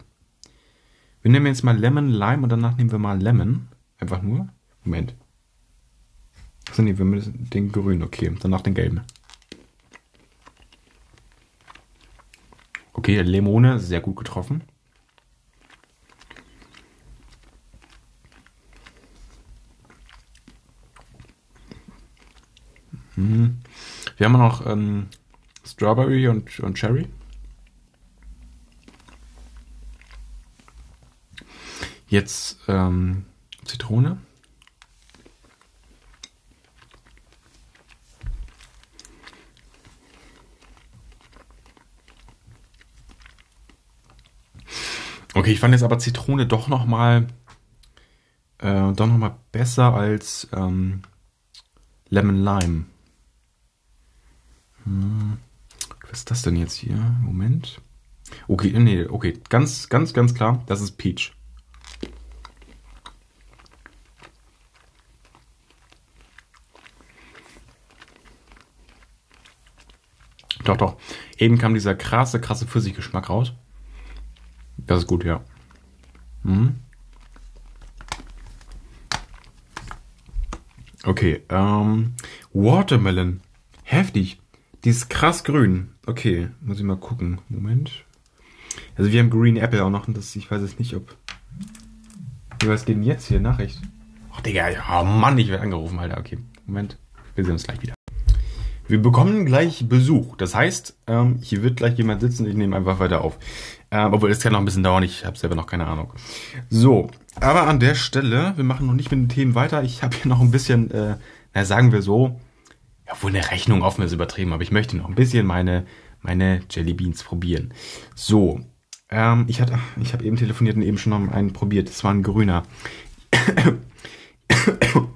Wir nehmen jetzt mal Lemon, Lime und danach nehmen wir mal Lemon. Einfach nur. Moment. Achso, nee, wir müssen den grünen, okay. Danach den gelben. Okay, Lemone, sehr gut getroffen. Hm. Wir haben noch ähm, Strawberry und, und Cherry. Jetzt ähm, Zitrone. Okay, ich fand jetzt aber Zitrone doch noch mal äh, doch noch mal besser als ähm, Lemon Lime. Hm. Was ist das denn jetzt hier? Moment. Okay, nee, okay, ganz, ganz, ganz klar, das ist Peach. Doch, doch. Eben kam dieser krasse, krasse Pfirsichgeschmack raus. Das ist gut, ja. Mhm. Okay, ähm, Watermelon. Heftig. Die ist krass grün. Okay, muss ich mal gucken. Moment. Also wir haben Green Apple auch noch und das, ich weiß jetzt nicht, ob... Was geht denn jetzt hier? Nachricht? Ach, Digga, ja, Mann, ich werde angerufen, Alter. Okay, Moment. Wir sehen uns gleich wieder. Wir bekommen gleich Besuch. Das heißt, ähm, hier wird gleich jemand sitzen. Ich nehme einfach weiter auf. Ähm, obwohl, es kann noch ein bisschen dauern. Ich habe selber noch keine Ahnung. So, aber an der Stelle, wir machen noch nicht mit den Themen weiter. Ich habe hier noch ein bisschen, äh, na, sagen wir so, ja, wohl eine Rechnung offen ist übertrieben, aber ich möchte noch ein bisschen meine, meine Jelly Beans probieren. So, ähm, ich hatte, ich habe eben telefoniert und eben schon noch einen probiert. Das war ein grüner.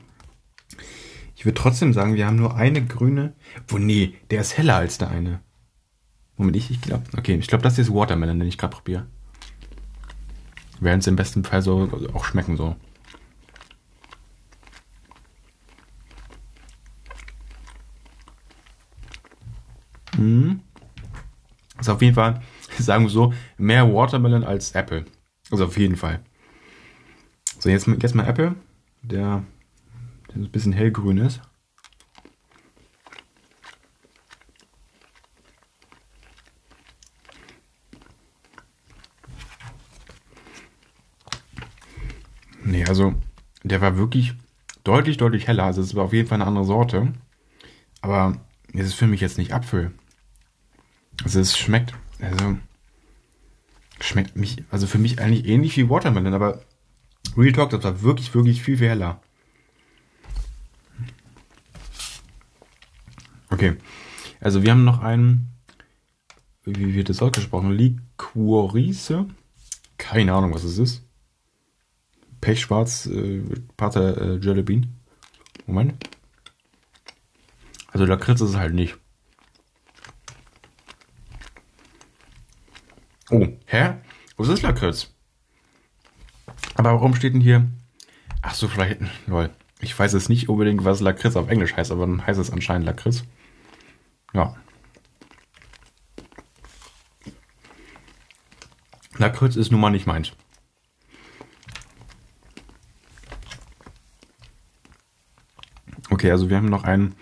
Ich würde trotzdem sagen, wir haben nur eine grüne. Wo, nee, der ist heller als der eine. Moment, ich, ich glaube. Okay, ich glaube, das ist Watermelon, den ich gerade probiere. Werden es im besten Fall so auch schmecken so. Mhm. Ist auf jeden Fall, sagen wir so, mehr Watermelon als Apple. Also auf jeden Fall. So, jetzt, jetzt mal Apple. Der ein bisschen hellgrün ist. Nee, also der war wirklich deutlich, deutlich heller. Also es war auf jeden Fall eine andere Sorte. Aber es ist für mich jetzt nicht Apfel. Also es schmeckt, also schmeckt mich, also für mich eigentlich ähnlich wie Watermelon, aber Real Talk, das war wirklich, wirklich viel, viel heller. Okay. Also wir haben noch einen, wie wird das ausgesprochen? Liquorice. Keine Ahnung, was es ist. Pechschwarz, äh, Pater äh, Jellybean. Moment. Also Lakritz ist es halt nicht. Oh, hä? Was ist Lakritz? Aber warum steht denn hier? Ach so, vielleicht, lol. Ich weiß jetzt nicht unbedingt, was Lakritz auf Englisch heißt, aber dann heißt es anscheinend Lakritz. Ja. Lakritz ist nun mal nicht meins. Okay, also wir haben noch einen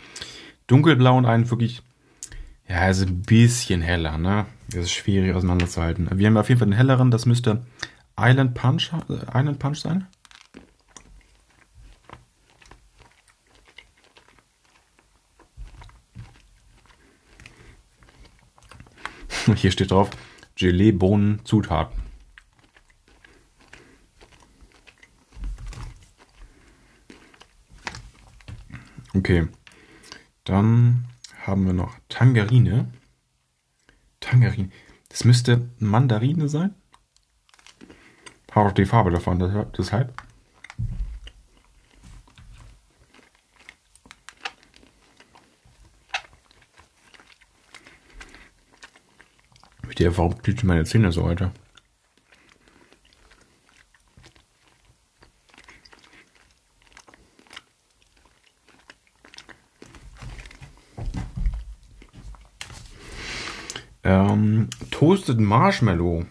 dunkelblau und einen wirklich, ja, also ein bisschen heller, ne? Das ist schwierig auseinanderzuhalten. Wir haben auf jeden Fall den helleren, das müsste Island Punch, äh, Island Punch sein. Hier steht drauf, Gelee, Bohnen, Zutaten. Okay. Dann haben wir noch Tangerine. Tangerine. Das müsste Mandarine sein. Hat auch die Farbe davon, deshalb. Mit der, warum tut meine Zähne so, Alter? Ähm, Toasted Marshmallow.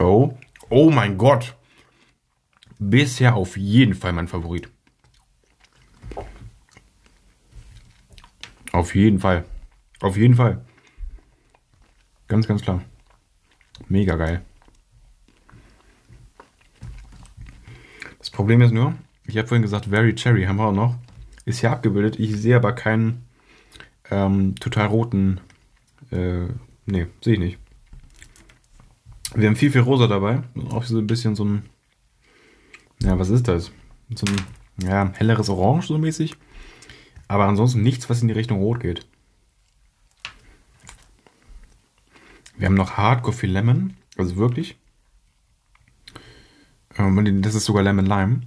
Oh. Oh mein Gott. Bisher auf jeden Fall mein Favorit. Auf jeden Fall. Auf jeden Fall. Ganz, ganz klar. Mega geil. Das Problem ist nur, ich habe vorhin gesagt, Very Cherry haben wir auch noch. Ist hier abgebildet. Ich sehe aber keinen ähm, total roten. Äh, nee, sehe ich nicht. Wir haben viel, viel rosa dabei. Auch so ein bisschen so ein. Ja, was ist das? So ein ja, helleres Orange so mäßig. Aber ansonsten nichts, was in die Richtung rot geht. Wir haben noch Hardcore für Lemon. Also wirklich. Ähm, das ist sogar Lemon Lime.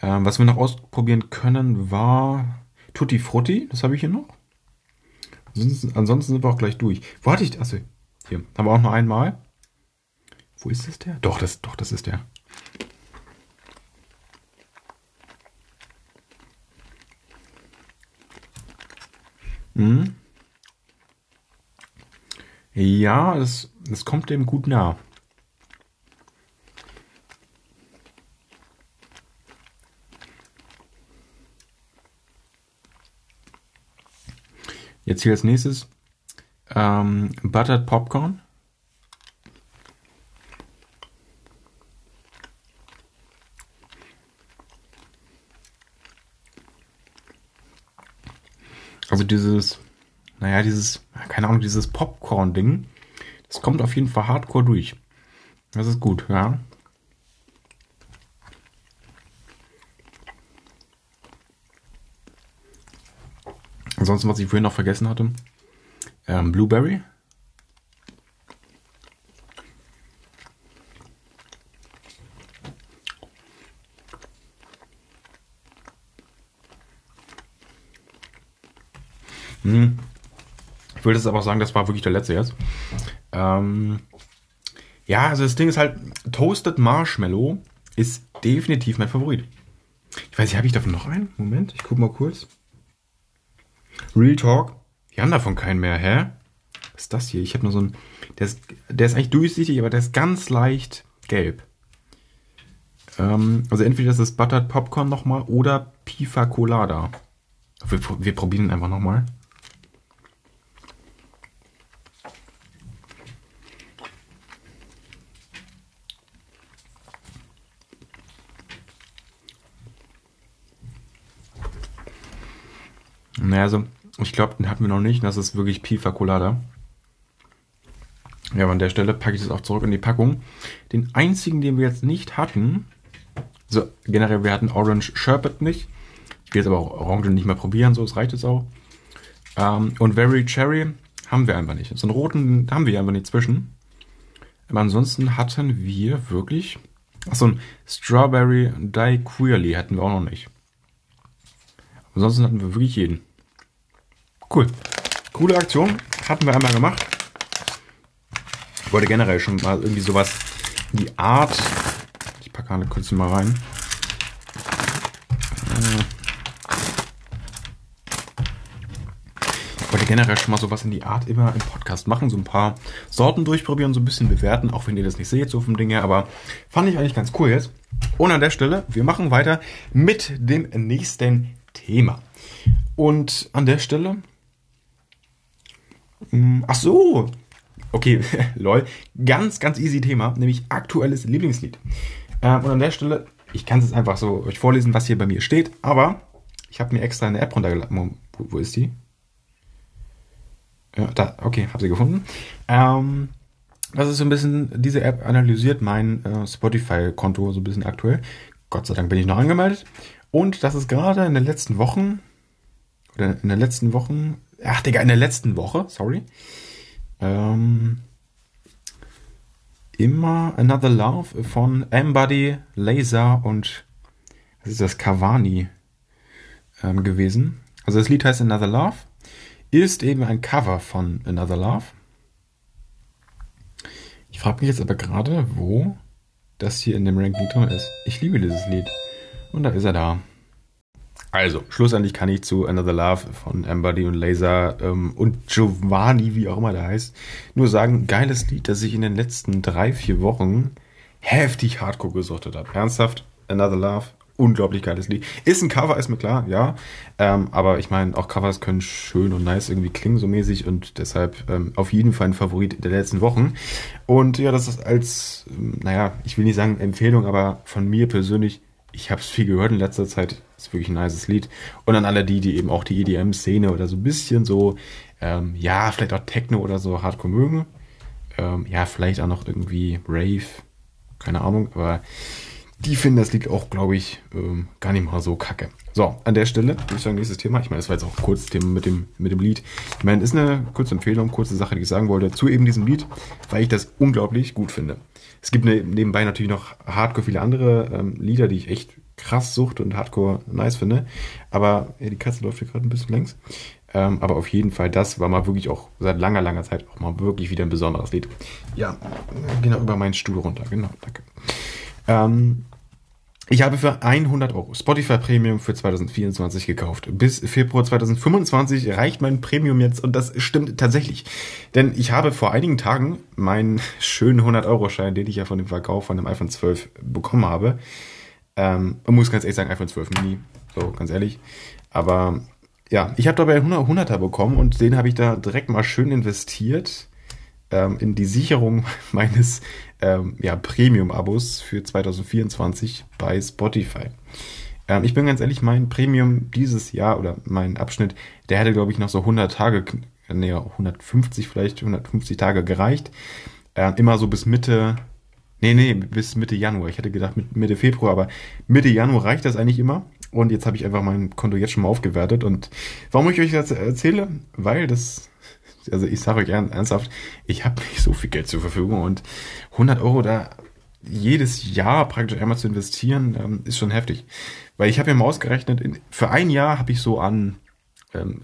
Ähm, was wir noch ausprobieren können, war Tutti Frutti. Das habe ich hier noch. Ansonsten, ansonsten, sind wir auch gleich durch. Wo hatte ich. Achso, hier. Haben wir auch noch einmal. Wo ist das der? Doch, das, doch, das ist der. Hm. Ja, das, das kommt dem gut nah. Jetzt hier als nächstes ähm, Buttered Popcorn. Also dieses, naja, dieses, keine Ahnung, dieses Popcorn-Ding, das kommt auf jeden Fall hardcore durch. Das ist gut, ja. Ansonsten, was ich vorhin noch vergessen hatte, ähm, Blueberry. Hm. Würde jetzt aber sagen, das war wirklich der letzte jetzt. Ähm, ja, also das Ding ist halt, Toasted Marshmallow ist definitiv mein Favorit. Ich weiß nicht, habe ich davon noch einen? Moment, ich gucke mal kurz. Real Talk. Wir haben davon keinen mehr, hä? Was ist das hier? Ich habe nur so ein. Der ist, der ist eigentlich durchsichtig, aber der ist ganz leicht gelb. Ähm, also entweder ist es Buttered Popcorn nochmal oder Pifa Colada. Wir, wir probieren einfach nochmal. Naja, also ich glaube, den hatten wir noch nicht. Das ist wirklich Pifa Colada. Ja, aber an der Stelle packe ich das auch zurück in die Packung. Den einzigen, den wir jetzt nicht hatten, so generell, wir hatten Orange Sherbet nicht. Ich will jetzt aber auch Orange nicht mehr probieren, so, es reicht jetzt auch. Ähm, und Very Cherry haben wir einfach nicht. So einen roten haben wir einfach nicht zwischen. Aber ansonsten hatten wir wirklich. Achso, ein Strawberry Die Queerly hatten wir auch noch nicht. Ansonsten hatten wir wirklich jeden. Cool. Coole Aktion. Hatten wir einmal gemacht. Ich wollte generell schon mal irgendwie sowas in die Art. Ich packe alle kurz mal rein. generell schon mal sowas in die Art immer im Podcast machen, so ein paar Sorten durchprobieren, so ein bisschen bewerten, auch wenn ihr das nicht seht, so vom Ding her, aber fand ich eigentlich ganz cool jetzt. Und an der Stelle, wir machen weiter mit dem nächsten Thema. Und an der Stelle, ach so, okay, lol, ganz, ganz easy Thema, nämlich aktuelles Lieblingslied. Ähm, und an der Stelle, ich kann es jetzt einfach so euch vorlesen, was hier bei mir steht, aber ich habe mir extra eine App runtergeladen. Wo, wo ist die? Ja, da, okay, habe sie gefunden. Ähm, das ist so ein bisschen, diese App analysiert mein äh, Spotify-Konto so ein bisschen aktuell. Gott sei Dank bin ich noch angemeldet. Und das ist gerade in den letzten Wochen, oder in den letzten Wochen, ach Digga, in der letzten Woche, sorry, ähm, immer Another Love von Embody, Laser und was ist das, Cavani ähm, gewesen. Also das Lied heißt Another Love ist eben ein Cover von Another Love. Ich frage mich jetzt aber gerade, wo das hier in dem Ranking drin ist. Ich liebe dieses Lied. Und da ist er da. Also, schlussendlich kann ich zu Another Love von Embody und Laser ähm, und Giovanni, wie auch immer der heißt, nur sagen, geiles Lied, das ich in den letzten drei, vier Wochen heftig hardcore gesuchtet habe. Ernsthaft, Another Love, unglaublich geiles Lied. Ist ein Cover, ist mir klar, ja. Ähm, aber ich meine, auch Covers können schön und nice irgendwie klingen, so mäßig. Und deshalb ähm, auf jeden Fall ein Favorit der letzten Wochen. Und ja, das ist als, ähm, naja, ich will nicht sagen Empfehlung, aber von mir persönlich, ich habe es viel gehört in letzter Zeit. Ist wirklich ein nices Lied. Und an alle die, die eben auch die EDM-Szene oder so ein bisschen so, ähm, ja, vielleicht auch Techno oder so hardcore mögen. Ähm, ja, vielleicht auch noch irgendwie Rave. Keine Ahnung, aber die finden das Lied auch, glaube ich, ähm, gar nicht mal so kacke. So, an der Stelle würde ich sagen, nächstes Thema. Ich meine, das war jetzt auch kurz Thema mit dem, mit dem Lied. Ich meine, ist eine kurze Empfehlung, kurze Sache, die ich sagen wollte, zu eben diesem Lied, weil ich das unglaublich gut finde. Es gibt ne, nebenbei natürlich noch hardcore viele andere ähm, Lieder, die ich echt krass sucht und hardcore nice finde. Aber ja, die Katze läuft hier gerade ein bisschen längs. Ähm, aber auf jeden Fall, das war mal wirklich auch seit langer, langer Zeit auch mal wirklich wieder ein besonderes Lied. Ja, genau über meinen Stuhl runter. Genau, danke. Ähm, ich habe für 100 Euro Spotify Premium für 2024 gekauft. Bis Februar 2025 reicht mein Premium jetzt und das stimmt tatsächlich. Denn ich habe vor einigen Tagen meinen schönen 100-Euro-Schein, den ich ja von dem Verkauf von dem iPhone 12 bekommen habe. Ähm, muss ganz ehrlich sagen, iPhone 12 Mini, so ganz ehrlich. Aber ja, ich habe dabei 100, 100er bekommen und den habe ich da direkt mal schön investiert ähm, in die Sicherung meines ähm, ja, Premium-Abos für 2024 bei Spotify. Ähm, ich bin ganz ehrlich, mein Premium dieses Jahr oder mein Abschnitt, der hätte, glaube ich, noch so 100 Tage, nee, 150 vielleicht, 150 Tage gereicht. Ähm, immer so bis Mitte, nee, nee, bis Mitte Januar. Ich hätte gedacht Mitte Februar, aber Mitte Januar reicht das eigentlich immer. Und jetzt habe ich einfach mein Konto jetzt schon mal aufgewertet. Und warum ich euch das erzähle? Weil das also ich sage euch ernsthaft, ich habe nicht so viel Geld zur Verfügung und 100 Euro da jedes Jahr praktisch einmal zu investieren, ähm, ist schon heftig. Weil ich habe mir mal ausgerechnet, für ein Jahr habe ich so an ähm,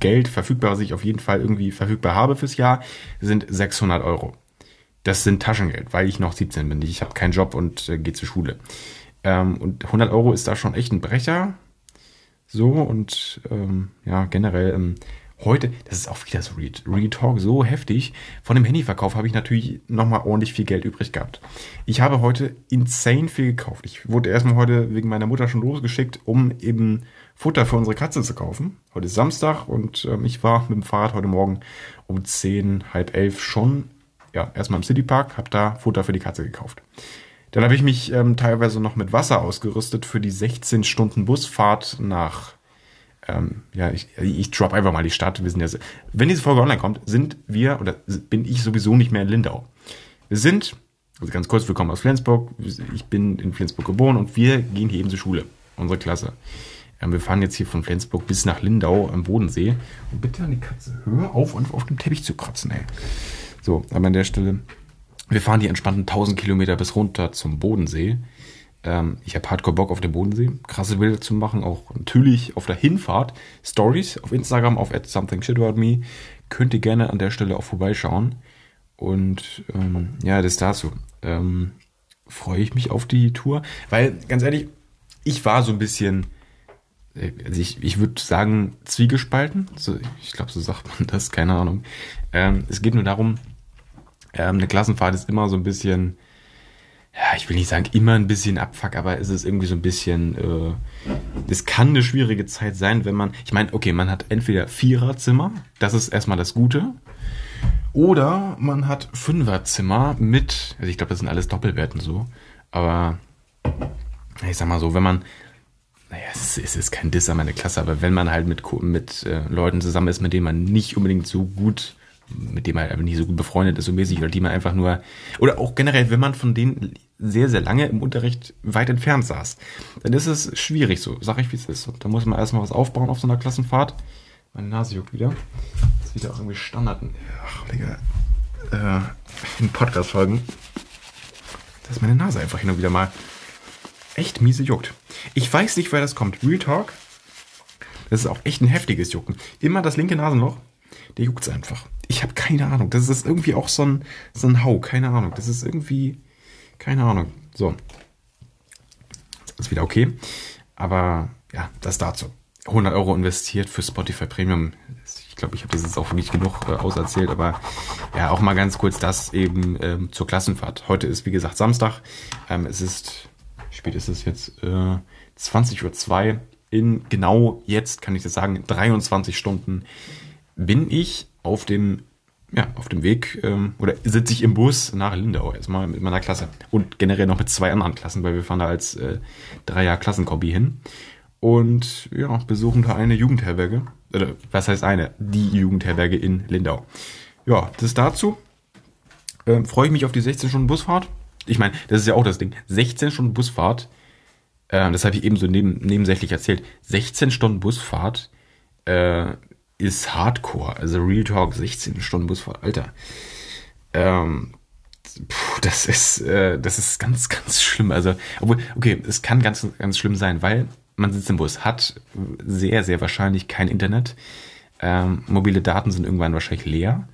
Geld verfügbar, was ich auf jeden Fall irgendwie verfügbar habe fürs Jahr, sind 600 Euro. Das sind Taschengeld, weil ich noch 17 bin. Ich habe keinen Job und äh, gehe zur Schule. Ähm, und 100 Euro ist da schon echt ein Brecher. So und ähm, ja, generell ähm, Heute, das ist auch wieder so Retalk, so heftig. Von dem Handyverkauf habe ich natürlich nochmal ordentlich viel Geld übrig gehabt. Ich habe heute insane viel gekauft. Ich wurde erstmal heute wegen meiner Mutter schon losgeschickt, um eben Futter für unsere Katze zu kaufen. Heute ist Samstag und ähm, ich war mit dem Fahrrad heute Morgen um 10, halb elf schon, ja, erstmal im Citypark, habe da Futter für die Katze gekauft. Dann habe ich mich ähm, teilweise noch mit Wasser ausgerüstet für die 16 Stunden Busfahrt nach ähm, ja, ich, ich drop einfach mal die Stadt. Wir sind ja, wenn diese Folge online kommt, sind wir oder bin ich sowieso nicht mehr in Lindau. Wir sind, also ganz kurz, wir kommen aus Flensburg. Ich bin in Flensburg geboren und wir gehen hier eben zur Schule, unsere Klasse. Ähm, wir fahren jetzt hier von Flensburg bis nach Lindau am Bodensee. Und bitte an die Katze, hör auf, und auf dem Teppich zu kratzen, ey. So, aber an der Stelle, wir fahren die entspannten 1000 Kilometer bis runter zum Bodensee. Ähm, ich habe hardcore Bock auf den Bodensee, krasse Bilder zu machen, auch natürlich auf der Hinfahrt. Stories auf Instagram auf @somethingshitaboutme. Könnt ihr gerne an der Stelle auch vorbeischauen. Und ähm, ja, das dazu. Ähm, freue ich mich auf die Tour, weil ganz ehrlich, ich war so ein bisschen also ich, ich würde sagen, zwiegespalten. So, ich glaube, so sagt man das, keine Ahnung. Ähm, es geht nur darum, ähm, eine Klassenfahrt ist immer so ein bisschen, ja, ich will nicht sagen immer ein bisschen Abfuck, aber es ist irgendwie so ein bisschen, äh, es kann eine schwierige Zeit sein, wenn man, ich meine, okay, man hat entweder Viererzimmer, das ist erstmal das Gute, oder man hat Fünferzimmer mit, also ich glaube, das sind alles Doppelwerten so, aber ich sag mal so, wenn man naja, es ist, es ist kein Diss an meine Klasse, aber wenn man halt mit, mit äh, Leuten zusammen ist, mit denen man nicht unbedingt so gut, mit denen man einfach nicht so gut befreundet ist, so mäßig, oder die man einfach nur, oder auch generell, wenn man von denen sehr, sehr lange im Unterricht weit entfernt saß, dann ist es schwierig, so sag ich, wie es ist. Und da muss man erstmal was aufbauen auf so einer Klassenfahrt. Meine Nase juckt wieder. Das ist wieder auch irgendwie Standard. Ach, Digga. Äh, in Podcast-Folgen. Das ist meine Nase einfach hin und wieder mal echt miese juckt. Ich weiß nicht, wer das kommt. Real Talk. Das ist auch echt ein heftiges Jucken. Immer das linke Nasenloch. Der juckt einfach. Ich habe keine Ahnung. Das ist irgendwie auch so ein, so ein Hau. Keine Ahnung. Das ist irgendwie. Keine Ahnung. So. Ist wieder okay. Aber ja, das dazu. 100 Euro investiert für Spotify Premium. Ich glaube, ich habe das jetzt auch nicht genug äh, auserzählt, aber ja, auch mal ganz kurz das eben ähm, zur Klassenfahrt. Heute ist, wie gesagt, Samstag. Ähm, es ist spät ist es jetzt? Äh, 20.02 Uhr. In genau jetzt, kann ich das sagen, 23 Stunden bin ich auf dem, ja, auf dem Weg ähm, oder sitze ich im Bus nach Lindau erstmal mit meiner Klasse und generell noch mit zwei anderen Klassen, weil wir fahren da als äh, Dreier-Klassenkombi hin und ja, besuchen da eine Jugendherberge. Oder was heißt eine? Die Jugendherberge in Lindau. Ja, das dazu. Ähm, freue ich mich auf die 16 Stunden Busfahrt ich meine, das ist ja auch das Ding. 16 Stunden Busfahrt, äh, das habe ich eben so neben, nebensächlich erzählt. 16 Stunden Busfahrt äh, ist Hardcore. Also Real Talk, 16 Stunden Busfahrt, Alter. Ähm, puh, das ist, äh, das ist ganz, ganz schlimm. Also, obwohl, okay, es kann ganz, ganz schlimm sein, weil man sitzt im Bus, hat sehr, sehr wahrscheinlich kein Internet. Ähm, mobile Daten sind irgendwann wahrscheinlich leer.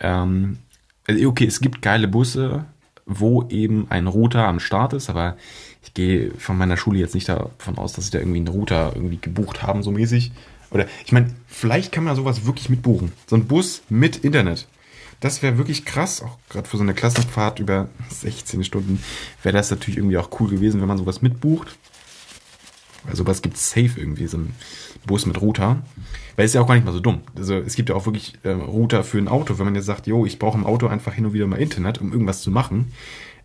Ähm, also okay, es gibt geile Busse, wo eben ein Router am Start ist, aber ich gehe von meiner Schule jetzt nicht davon aus, dass sie da irgendwie einen Router irgendwie gebucht haben, so mäßig. Oder ich meine, vielleicht kann man sowas wirklich mitbuchen. So ein Bus mit Internet. Das wäre wirklich krass, auch gerade für so eine Klassenfahrt über 16 Stunden wäre das natürlich irgendwie auch cool gewesen, wenn man sowas mitbucht. Weil sowas gibt es safe irgendwie, so ein Bus mit Router. Weil es ist ja auch gar nicht mal so dumm. Also es gibt ja auch wirklich äh, Router für ein Auto. Wenn man jetzt sagt, jo, ich brauche im Auto einfach hin und wieder mal Internet, um irgendwas zu machen,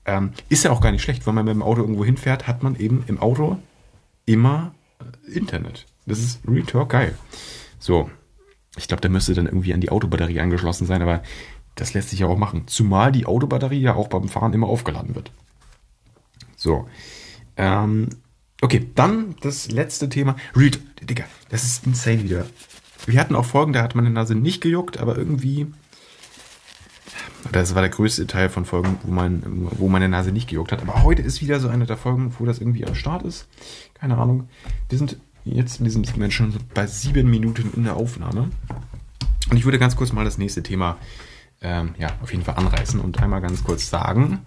ähm, ist ja auch gar nicht schlecht. Wenn man mit dem Auto irgendwo hinfährt, hat man eben im Auto immer äh, Internet. Das ist Real geil. So, ich glaube, der müsste dann irgendwie an die Autobatterie angeschlossen sein, aber das lässt sich ja auch machen. Zumal die Autobatterie ja auch beim Fahren immer aufgeladen wird. So. Ähm, okay, dann das letzte Thema. Real Digga, das ist insane wieder. Wir hatten auch Folgen, da hat meine Nase nicht gejuckt, aber irgendwie. Das war der größte Teil von Folgen, wo, mein, wo meine Nase nicht gejuckt hat. Aber heute ist wieder so eine der Folgen, wo das irgendwie am Start ist. Keine Ahnung. Wir sind jetzt in diesem Segment schon bei sieben Minuten in der Aufnahme. Und ich würde ganz kurz mal das nächste Thema ähm, ja, auf jeden Fall anreißen und einmal ganz kurz sagen.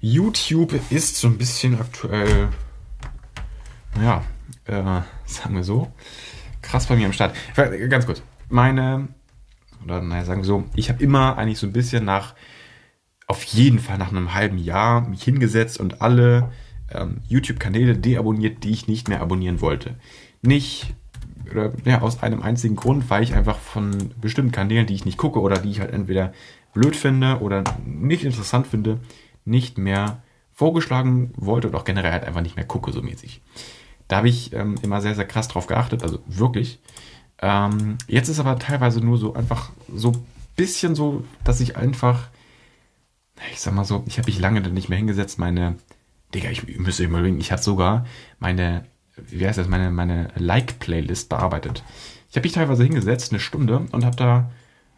YouTube ist so ein bisschen aktuell, ja, äh, sagen wir so, krass bei mir am Start. Ganz kurz. Meine, oder naja, sagen wir so, ich habe immer eigentlich so ein bisschen nach, auf jeden Fall nach einem halben Jahr mich hingesetzt und alle ähm, YouTube-Kanäle deabonniert, die ich nicht mehr abonnieren wollte. Nicht, oder ja, aus einem einzigen Grund, weil ich einfach von bestimmten Kanälen, die ich nicht gucke oder die ich halt entweder blöd finde oder nicht interessant finde, nicht mehr vorgeschlagen wollte oder auch generell halt einfach nicht mehr gucke, so mäßig. Da habe ich ähm, immer sehr, sehr krass drauf geachtet, also wirklich. Ähm, jetzt ist aber teilweise nur so einfach so ein bisschen so, dass ich einfach, ich sag mal so, ich habe mich lange nicht mehr hingesetzt, meine, Digga, ich, ich müsste überlegen, ich habe sogar meine, wie heißt das, meine, meine Like-Playlist bearbeitet. Ich habe mich teilweise hingesetzt, eine Stunde, und habe da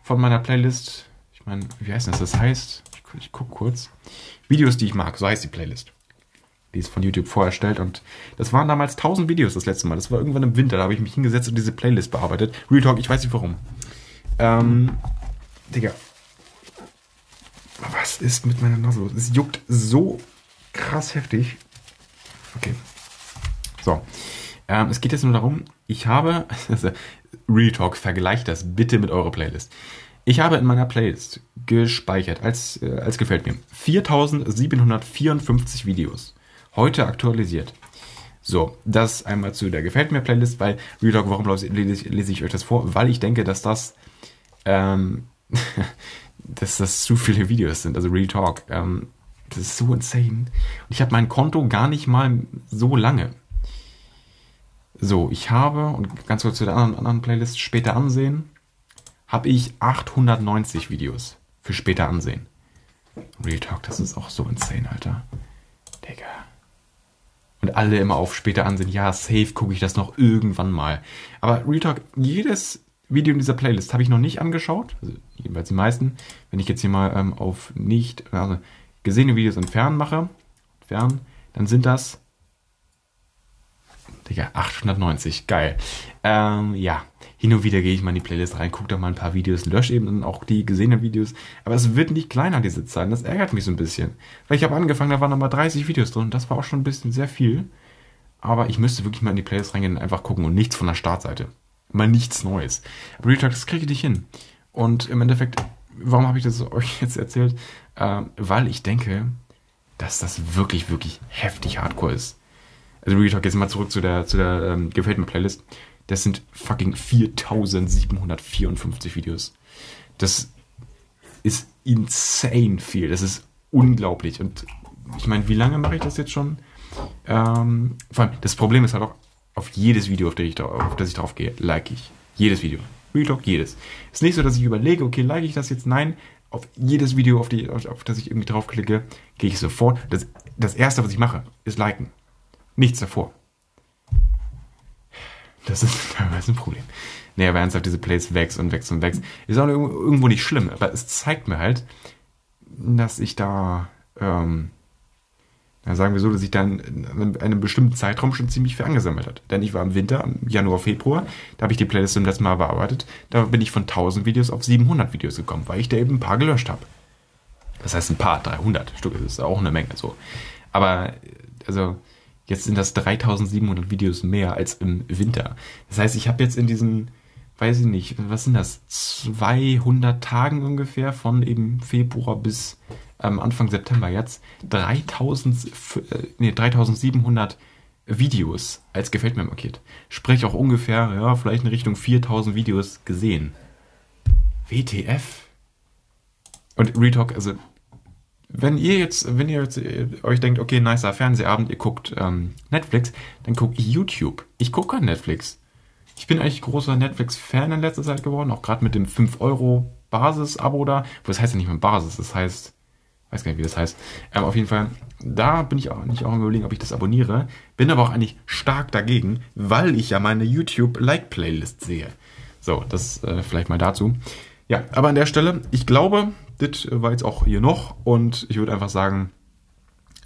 von meiner Playlist, ich meine, wie heißt das? Das heißt, ich, ich gucke kurz, Videos, die ich mag, so heißt die Playlist. Die ist von YouTube vorerstellt und das waren damals 1000 Videos das letzte Mal. Das war irgendwann im Winter, da habe ich mich hingesetzt und diese Playlist bearbeitet. Real Talk, ich weiß nicht warum. Ähm, Digga. Was ist mit meiner Nase los? Es juckt so krass heftig. Okay. So. Ähm, es geht jetzt nur darum, ich habe, Real Talk, vergleicht das bitte mit eurer Playlist. Ich habe in meiner Playlist gespeichert, als, äh, als gefällt mir, 4754 Videos. Heute aktualisiert. So, das einmal zu der Gefällt mir Playlist, weil Real Talk, warum lese ich, lese ich euch das vor? Weil ich denke, dass das, ähm, dass das zu viele Videos sind, also Real Talk. Ähm, das ist so insane. Und ich habe mein Konto gar nicht mal so lange. So, ich habe, und ganz kurz zu der anderen, anderen Playlist später ansehen, habe ich 890 Videos für später ansehen. Real Talk, das ist auch so insane, Alter. Digga. Und alle immer auf später ansehen, ja, safe gucke ich das noch irgendwann mal. Aber Real Talk, jedes Video in dieser Playlist habe ich noch nicht angeschaut. Also jedenfalls die meisten. Wenn ich jetzt hier mal ähm, auf nicht, also gesehene Videos entfernen mache, entfernen, dann sind das Digga, 890, geil. Ähm, ja, hin und wieder gehe ich mal in die Playlist rein, gucke da mal ein paar Videos, lösche eben dann auch die gesehenen Videos. Aber es wird nicht kleiner, diese Zeit. Das ärgert mich so ein bisschen. Weil ich habe angefangen, da waren nochmal 30 Videos drin. Das war auch schon ein bisschen sehr viel. Aber ich müsste wirklich mal in die Playlist reingehen und einfach gucken und nichts von der Startseite. Mal nichts Neues. Aber Real Talk, das kriege ich nicht hin. Und im Endeffekt, warum habe ich das euch jetzt erzählt? Ähm, weil ich denke, dass das wirklich, wirklich heftig hardcore ist. Also Real Talk, jetzt mal zurück zu der, zu der ähm, Gefällt mir Playlist. Das sind fucking 4754 Videos. Das ist insane viel. Das ist unglaublich. Und ich meine, wie lange mache ich das jetzt schon? Ähm, vor allem, das Problem ist halt auch, auf jedes Video, auf das ich, auf das ich drauf gehe, like ich. Jedes Video. Real Talk, jedes. Ist nicht so, dass ich überlege, okay, like ich das jetzt? Nein, auf jedes Video, auf, die, auf, auf das ich irgendwie draufklicke, gehe ich sofort. Das, das erste, was ich mache, ist liken. Nichts davor. Das ist teilweise ein Problem. Nee, aber ernsthaft, diese Plays wächst und wächst und wächst. Ist auch irgendwo nicht schlimm, aber es zeigt mir dass ich da, ähm, ja, sagen wir so, dass ich dann in einem bestimmten Zeitraum schon ziemlich viel angesammelt hat. Denn ich war im Winter, im Januar, Februar, da habe ich die Playlist zum letzten Mal bearbeitet. Da bin ich von 1000 Videos auf 700 Videos gekommen, weil ich da eben ein paar gelöscht habe. Das heißt ein paar, 300 Stück, das ist auch eine Menge so. Aber, also, jetzt sind das 3700 Videos mehr als im Winter. Das heißt, ich habe jetzt in diesen, weiß ich nicht, was sind das, 200 Tagen ungefähr von eben Februar bis Anfang September jetzt 3000, äh, nee, 3700 Videos als gefällt mir markiert. Sprich auch ungefähr, ja, vielleicht in Richtung 4000 Videos gesehen. WTF? Und Retalk, also, wenn ihr jetzt, wenn ihr jetzt äh, euch denkt, okay, nicer Fernsehabend, ihr guckt ähm, Netflix, dann guckt YouTube. Ich gucke kein Netflix. Ich bin eigentlich großer Netflix-Fan in letzter Zeit geworden, auch gerade mit dem 5-Euro-Basis-Abo da. Wo das heißt ja nicht mehr Basis, das heißt weiß gar nicht, wie das heißt. Ähm, auf jeden Fall, da bin ich auch nicht auch im Überlegen, ob ich das abonniere. Bin aber auch eigentlich stark dagegen, weil ich ja meine YouTube-Like-Playlist sehe. So, das äh, vielleicht mal dazu. Ja, aber an der Stelle, ich glaube, das war jetzt auch hier noch und ich würde einfach sagen,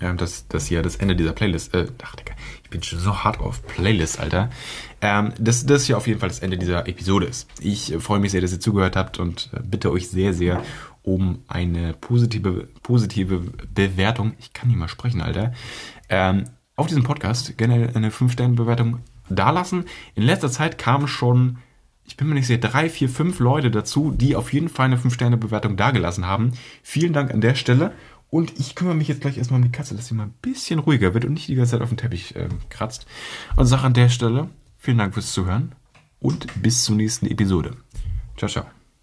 ähm, dass das hier das Ende dieser Playlist, äh, ach Digga, ich bin schon so hart auf Playlist, Alter. Ähm, dass das hier auf jeden Fall das Ende dieser Episode ist. Ich äh, freue mich sehr, dass ihr zugehört habt und äh, bitte euch sehr, sehr um eine positive, positive Bewertung, ich kann nicht mal sprechen, Alter, ähm, auf diesem Podcast gerne eine 5-Sterne-Bewertung dalassen. In letzter Zeit kamen schon, ich bin mir nicht sicher, drei, vier, fünf Leute dazu, die auf jeden Fall eine 5-Sterne-Bewertung dagelassen haben. Vielen Dank an der Stelle. Und ich kümmere mich jetzt gleich erstmal um die Katze, dass sie mal ein bisschen ruhiger wird und nicht die ganze Zeit auf den Teppich äh, kratzt. Und sage an der Stelle vielen Dank fürs Zuhören und bis zur nächsten Episode. Ciao, ciao.